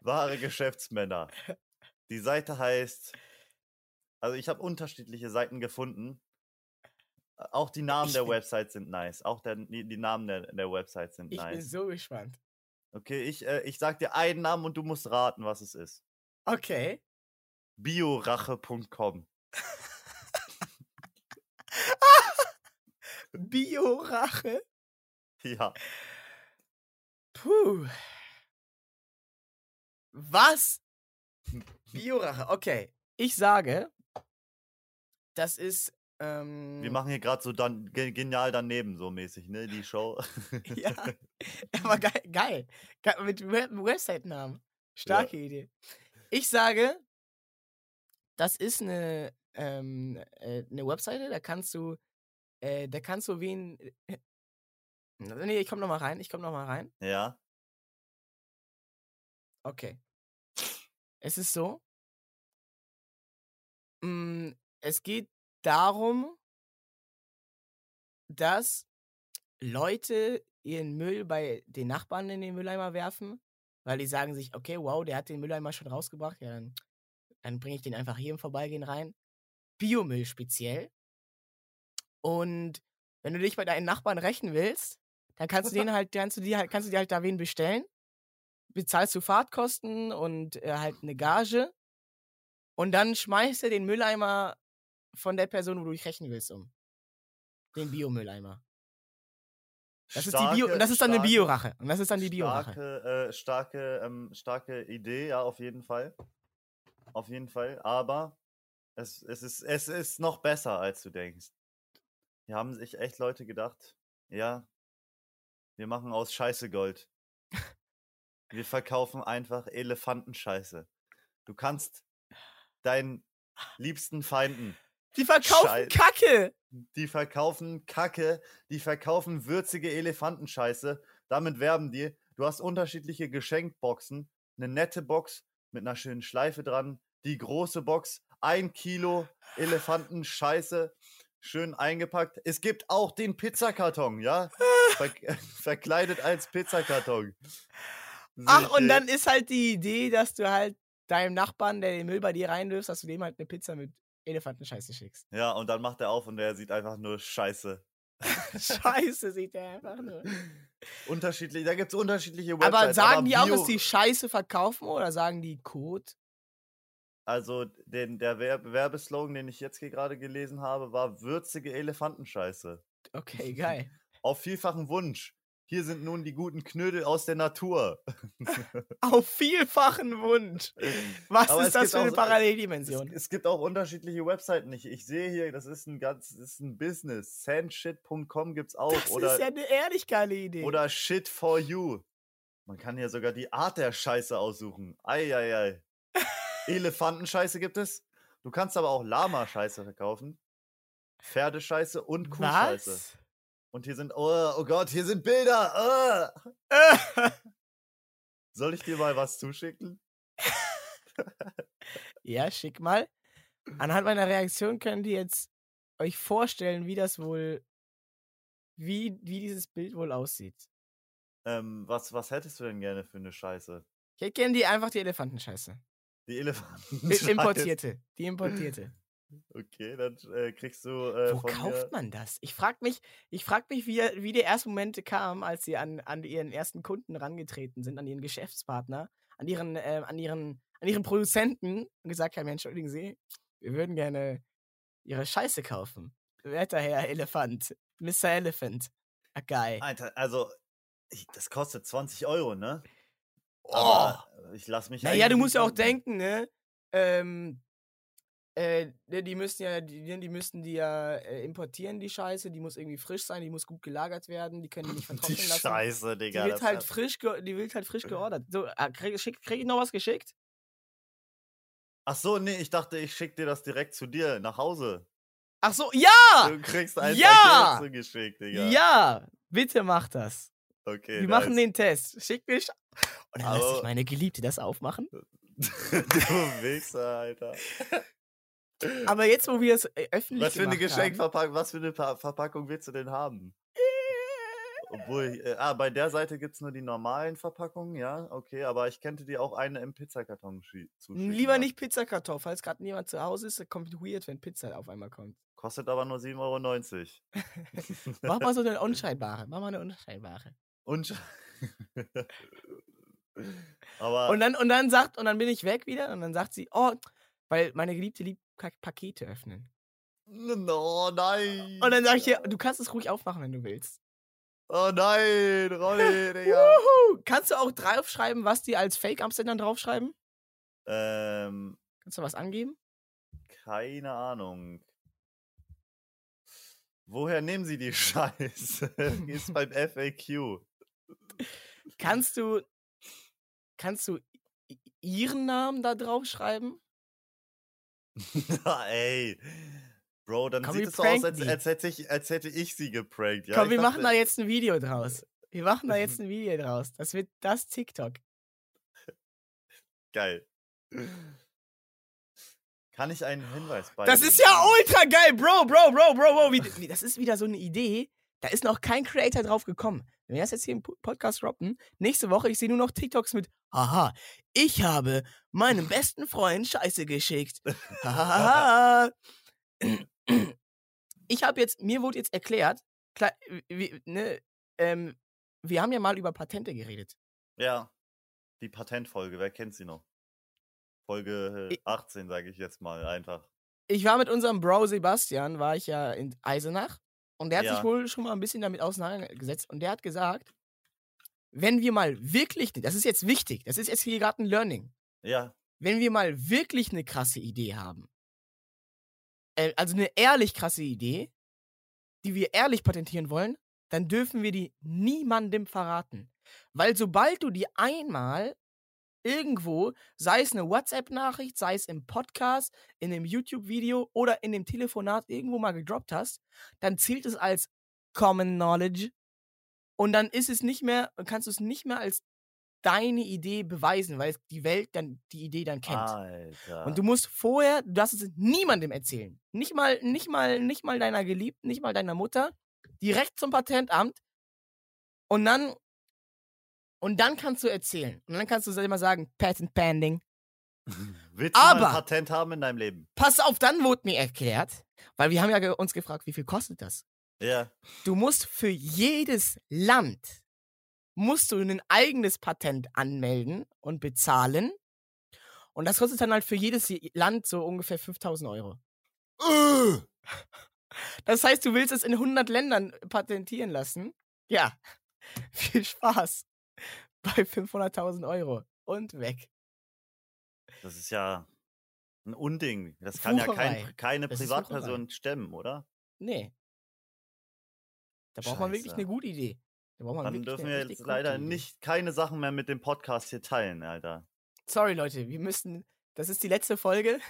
Wahre Geschäftsmänner. Die Seite heißt, also ich habe unterschiedliche Seiten gefunden. Auch die Namen Ich der bin- Websites sind nice. Auch der, die die Namen der, der Websites sind Ich bin nice. so gespannt. Okay, ich, äh, ich sag dir einen Namen und du musst raten, was es ist. Okay. Biorache.com. [LAUGHS] Biorache. Ja. Puh. Was? Biorache. Okay. Ich sage, das ist. Ähm, Wir machen hier gerade so dann ge- genial daneben so mäßig, ne? Die Show. [LAUGHS] Ja. [LAUGHS] Aber geil. geil. Ge- Mit Web Website-Namen. Starke Idee. Ich sage, das ist eine, ähm, äh, eine Webseite, da kannst du, äh, da kannst du wen. Äh, nee, ich komm noch mal rein. Ich komm noch mal rein. ja. Okay. Es ist so. mm, Es geht darum, dass Leute ihren Müll bei den Nachbarn in den Mülleimer werfen, weil die sagen sich, okay, wow, der hat den Mülleimer schon rausgebracht, ja, dann, dann bringe ich den einfach hier im Vorbeigehen rein. Biomüll speziell. Und wenn du dich bei deinen Nachbarn rächen willst, dann kannst du [LAUGHS] den halt, kannst du dir halt, kannst du dir halt da wen bestellen bezahlst du Fahrtkosten und äh, halt eine Gage. Und dann schmeißt er den Mülleimer von der Person, wo du dich rächen willst, um. Den Biomülleimer. Das ist die Bio, und das ist dann eine starke- Biorache. Und das ist dann die Biorache. Starke, äh, starke, ähm, starke Idee, ja, auf jeden Fall. Auf jeden Fall. Aber es, es, ist, es ist noch besser, als du denkst. hier haben sich echt Leute gedacht, ja, wir machen aus Scheiße Gold. Wir verkaufen einfach Elefantenscheiße. Du kannst deinen liebsten Feinden, Die verkaufen Schei- Kacke. die verkaufen Kacke, die verkaufen würzige Elefantenscheiße. Damit werben die. Du hast unterschiedliche Geschenkboxen. Eine nette Box mit einer schönen Schleife dran. Die große Box, ein Kilo Elefantenscheiße, schön eingepackt. Es gibt auch den Pizzakarton, ja? Ver [LAUGHS] [LAUGHS] verkleidet als Pizzakarton. Ach, und dann ist halt die Idee, dass du halt deinem Nachbarn, der den Müll bei dir reinwirfst, dass du dem halt eine Pizza mit Elefantenscheiße schickst. Ja, und dann macht er auf und er sieht einfach nur Scheiße. [LAUGHS] Scheiße, sieht der einfach nur. Unterschiedlich, da gibt es unterschiedliche Websites. Aber sagen die auch, dass die Scheiße verkaufen oder sagen die Code? Also den, der Werb Werbeslogan, den ich jetzt hier gerade gelesen habe, war würzige Elefantenscheiße. Okay, geil. [LAUGHS] Auf vielfachen Wunsch. Hier sind nun die guten Knödel aus der Natur. [LAUGHS] Auf vielfachen Wunsch. Was Aber ist das für eine auch Paralleldimension? Es, es gibt auch unterschiedliche Webseiten. Ich, ich sehe hier, das ist ein ganz, das ist ein Business. Sandshit.com gibt's auch. Das oder, ist ja eine ehrlich geile Idee. oder Shit for You. Man kann hier sogar die Art der Scheiße aussuchen. Eieiei. Elefantenscheiße gibt es. Du kannst aber auch Lama-Scheiße verkaufen. Pferdescheiße und Kuhscheiße. Was? Und hier sind, oh, oh Gott, hier sind Bilder. Oh. [LAUGHS] Soll ich dir mal was zuschicken? [LAUGHS] ja, schick mal. Anhand meiner Reaktion könnt ihr jetzt euch vorstellen, wie das wohl, wie, wie dieses Bild wohl aussieht. Ähm, was, was hättest du denn gerne für eine Scheiße? Ich hätte gerne die einfach die Elefantenscheiße. Die Elefanten. [LAUGHS] Importierte. Die importierte. Okay, dann äh, kriegst du äh, Wo kauft man das? Ich frage mich, ich frag mich, wie, wie die ersten Momente kamen, als sie an, an ihren ersten Kunden rangetreten sind, an ihren Geschäftspartner, an ihren, äh, an ihren, an ihren Produzenten und gesagt haben, entschuldigen Sie, wir würden gerne Ihre Scheiße kaufen. Werter Herr Elefant, Mr. Elephant, a guy. Alter, also, das kostet 20 Euro, ne? Oh. Aber ich lass mich. Naja, du musst ja auch denken, ne? Ähm, äh, ne, die müssen ja, die, die müssen die ja äh, importieren, die Scheiße, die muss irgendwie frisch sein, die muss gut gelagert werden, die können die nicht [LAUGHS] Die vertrocknen lassen. Scheiße, Die Digga. wird das halt hat- frisch, ge die wird halt frisch [LAUGHS] geordert. So, ah, krieg, schick, krieg ich noch was geschickt? Ach so, nee, ich dachte, ich schick dir das direkt zu dir nach Hause. Ach so, ja! Du kriegst ein Ja! Paket zugeschickt, Digga. Ja! Bitte mach das. Okay. Wir machen nice. den Test. Schick mich. Und dann lässt sich Aber- meine Geliebte das aufmachen. [LAUGHS] du Wichser, Alter. Aber jetzt, wo wir es äh, öffentlich Was für eine Geschenkverpackung, was für eine Pa- Verpackung willst du denn haben? Obwohl, äh, ah, bei der Seite gibt es nur die normalen Verpackungen, ja, okay, aber ich könnte dir auch eine im Pizzakarton schi- zuschicken. Lieber nicht Pizzakarton, falls gerade niemand zu Hause ist, kommt weird, wenn Pizza auf einmal kommt. Kostet aber nur 7,90 Euro. [LAUGHS] Mach mal so eine [LAUGHS] unscheinbare. Mach mal eine unscheinbare. Und. Aber. Und dann, und dann sagt, und dann bin ich weg wieder und dann sagt sie, oh, weil meine Geliebte liebt Pakete öffnen. oh nein! Und dann sage ich ihr, du kannst es ruhig aufmachen, wenn du willst. Oh nein, Ronny, Digga. Kannst du auch draufschreiben, was die als Fake-Absendern draufschreiben? ähm, Kannst du was angeben? keine Ahnung. Woher nehmen Sie die [LAUGHS] Scheiße? Ist [LAUGHS] beim FAQ. Kannst du, kannst du ihren Namen da draufschreiben? [LAUGHS] Ey. Bro, dann Komm, sieht es so aus, als, als, hätte ich, als hätte ich sie geprankt. Ja, Komm, wir dachte- machen da jetzt ein Video draus. [LAUGHS] Wir machen da jetzt [LAUGHS] ein Video draus. Das wird das TikTok. Geil. Kann ich einen Hinweis bei? Das ist ja ultra geil, Bro, Bro, Bro, Bro, Bro. Wie, wie, das ist wieder so eine Idee. Da ist noch kein Creator drauf gekommen. Wenn wir das jetzt hier im Po- Podcast droppen, nächste Woche, ich sehe nur noch TikToks mit, haha, ich habe meinem [LAUGHS] besten Freund Scheiße geschickt. Hahaha. [LAUGHS] [LAUGHS] ich habe jetzt, mir wurde jetzt erklärt, klar, wie, ne, ähm, wir haben ja mal über Patente geredet. Ja. Die Patentfolge, wer kennt sie noch? Folge äh, Ich- 18, sage ich jetzt mal einfach. ich war mit unserem Bro Sebastian, war ich ja in Eisenach und der hat sich Ja. wohl schon mal ein bisschen damit auseinandergesetzt und der hat gesagt, wenn wir mal wirklich, das ist jetzt wichtig, das ist jetzt hier gerade ein Learning, Ja. wenn wir mal wirklich eine krasse Idee haben, äh, also eine ehrlich krasse Idee, die wir ehrlich patentieren wollen, dann dürfen wir die niemandem verraten. Weil sobald du die einmal irgendwo, sei es eine WhatsApp-Nachricht, sei es im Podcast, in einem YouTube-Video oder in dem Telefonat irgendwo mal gedroppt hast, dann zählt es als Common Knowledge und dann ist es nicht mehr, kannst du es nicht mehr als deine Idee beweisen, weil die Welt dann die Idee dann kennt. Alter. Und du musst vorher, du darfst es niemandem erzählen. Nicht mal, nicht mal, nicht mal deiner Geliebten, nicht mal deiner Mutter. Direkt zum Patentamt. Und dann, und dann kannst du erzählen. Und dann kannst du immer sagen, Patent Pending. Willst du aber- ein Patent haben in deinem Leben? Pass auf, dann wurde mir erklärt, weil wir haben ja uns gefragt, wie viel kostet das? Ja. Du musst für jedes Land musst du ein eigenes Patent anmelden und bezahlen. Und das kostet dann halt für jedes Je- Land so ungefähr 5000 Euro. [LAUGHS] Das heißt, du willst es in 100 Ländern patentieren lassen? Ja. [LAUGHS] Viel Spaß. [LAUGHS] Bei 500.000 Euro. Und weg. Das ist ja ein Unding. Das kann ja Wucherei. kein, keine Das Privatperson stemmen, oder? Nee. Da braucht man wirklich Scheiße. eine gute Idee. Da braucht man Dann dürfen wir jetzt leider Idee. nicht keine Sachen mehr mit dem Podcast hier teilen, Alter. Sorry, Leute, wir müssen. Das ist die letzte Folge.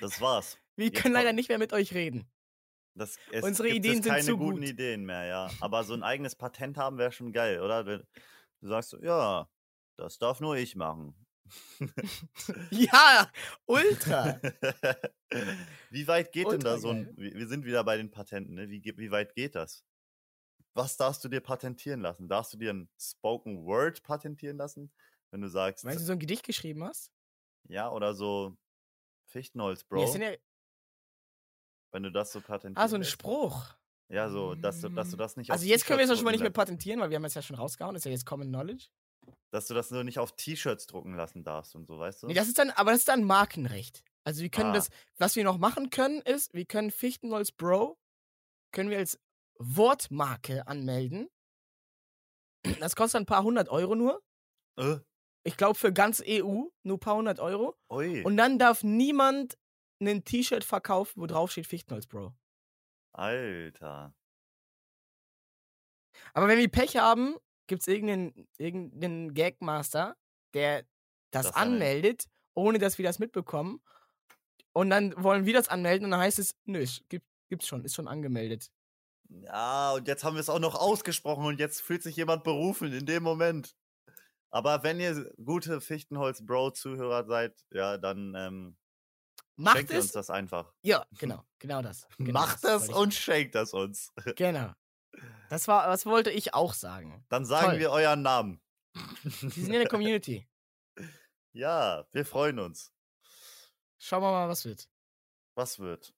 Das war's. [LAUGHS] Wir Jetzt können leider nicht mehr mit euch reden. Das, Unsere Ideen sind keine zu guten gut. Ideen mehr, ja. Aber so ein [LAUGHS] eigenes Patent haben wäre schon geil, oder? Du, sagst ja, das darf nur ich machen. [LAUGHS] Ja, ultra. [LAUGHS] wie weit geht denn da Ultra so ein. Wir sind wieder bei den Patenten, ne? Wie, wie weit geht das? Was darfst du dir patentieren lassen? Darfst du dir ein Spoken Word patentieren lassen? Wenn du sagst, Meinst du, so ein Gedicht geschrieben hast? ja, oder so Fichtenholz, Nee, Bro. sind ja, wenn du das so patentierst. ah, so ein Spruch. Ja, so, dass du, dass du das nicht Also jetzt können wir es schon mal nicht mehr patentieren, weil wir haben es ja schon rausgehauen. Das ist ja jetzt Common Knowledge. Dass du das nur nicht auf T-Shirts drucken lassen darfst und so, weißt du? Nee, das ist dann, aber das ist dann Markenrecht. Also wir können Ah. das, was wir noch machen können, ist, wir können Fichtenholz Bro, können wir als Wortmarke anmelden. Das kostet ein paar hundert Euro nur. äh, Ich glaube für ganz EU nur ein paar hundert Euro. ui, Und dann darf niemand ein T-Shirt verkaufen, wo drauf steht Fichtenholz Bro. Alter. Aber wenn wir Pech haben, gibt es irgendeinen, irgendeinen Gagmaster, der das, Das anmeldet, ohne dass wir das mitbekommen. Und dann wollen wir das anmelden und dann heißt es, nö, gibt, gibt's schon, ist schon angemeldet. Ja, und jetzt haben wir es auch noch ausgesprochen und jetzt fühlt sich jemand berufen in dem Moment. Aber wenn ihr gute Fichtenholz-Bro-Zuhörer seid, ja, dann ähm, Macht schenkt ihr uns es? das einfach. Ja, genau, genau das. [LAUGHS] Genau Macht das wollte und schenkt das uns. [LAUGHS] Genau. Das war, das wollte ich auch sagen. Dann sagen Toll. wir euren Namen. [LAUGHS] Die sind in der Community. Ja, wir freuen uns. Schauen wir mal, was wird. Was wird?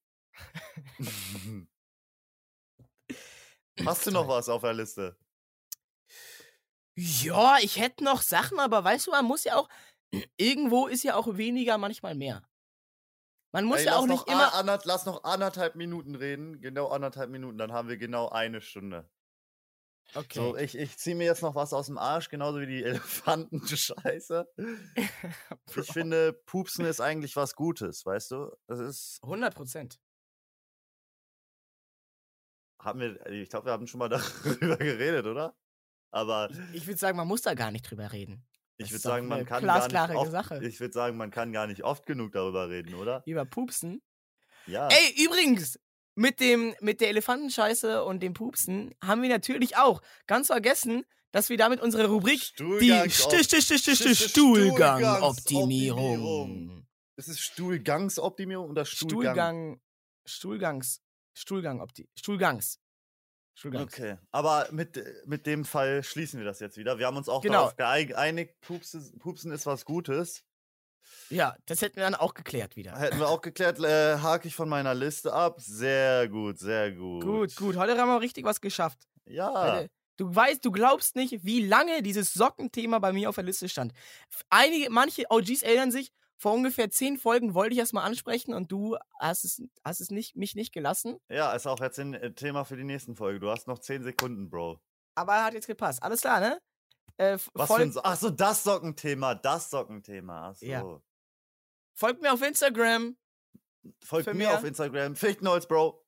Hast du noch was auf der Liste? Ja, ich hätte noch Sachen, aber weißt du, man muss ja auch. [CLEARS THROAT] Irgendwo ist ja auch weniger manchmal mehr. Man muss Ey, ja auch nicht immer. anderth- lass noch anderthalb Minuten reden. Genau anderthalb Minuten, dann haben wir genau eine Stunde. Okay. So, ich, ich ziehe mir jetzt noch was aus dem Arsch, genauso wie die [LAUGHS] Elefanten-Scheiße. [LAUGHS] Ich finde, Pupsen ist eigentlich was Gutes, weißt du? Das ist, 100 Prozent. haben wir, ich glaube, wir haben schon mal [LAUGHS] darüber geredet, oder? Aber Ich würde sagen, man muss da gar nicht drüber reden. Ich Das würde sagen, man kann gar nicht oft, Sache. ich würde sagen, man kann gar nicht oft genug darüber reden, oder? Über Pupsen. Ja. Ey, übrigens, mit, dem, mit der Elefantenscheiße und dem Pupsen haben wir natürlich auch ganz vergessen, dass wir damit unsere Rubrik, die Stuhlgangs- Sti- Stuhlgang-Optimierung. Stuhlgangsoptimierung. Ist es Stuhlgangsoptimierung oder Stuhlgang? Stuhlgang. Stuhlgangs. Stuhlgang. Stuhlgangs. Stuhlgangs. Okay, aber mit, äh, mit dem Fall schließen wir das jetzt wieder. Wir haben uns auch Genau. darauf geeinigt, Pupsen, Pupsen ist was Gutes. Ja, das hätten wir dann auch geklärt wieder. Hätten wir auch geklärt, äh, hake ich von meiner Liste ab. Sehr gut, sehr gut. Gut, gut. Heute haben wir richtig was geschafft. Ja, Du weißt, du glaubst nicht, wie lange dieses Sockenthema bei mir auf der Liste stand. Einige, manche OGs erinnern sich, vor ungefähr zehn Folgen wollte ich das mal ansprechen und du hast es, hast es nicht, mich nicht gelassen. ja, ist auch jetzt ein äh, Thema für die nächsten Folge. Du hast noch 10 Sekunden, Bro. Aber hat jetzt gepasst. Alles klar, ne? Äh, Was für ein so Ach so, das Sockenthema, das Sockenthema. Ach so. Ja. Folgt mir auf Instagram. Folgt mir mehr- auf Instagram, Fichtenholz, Bro.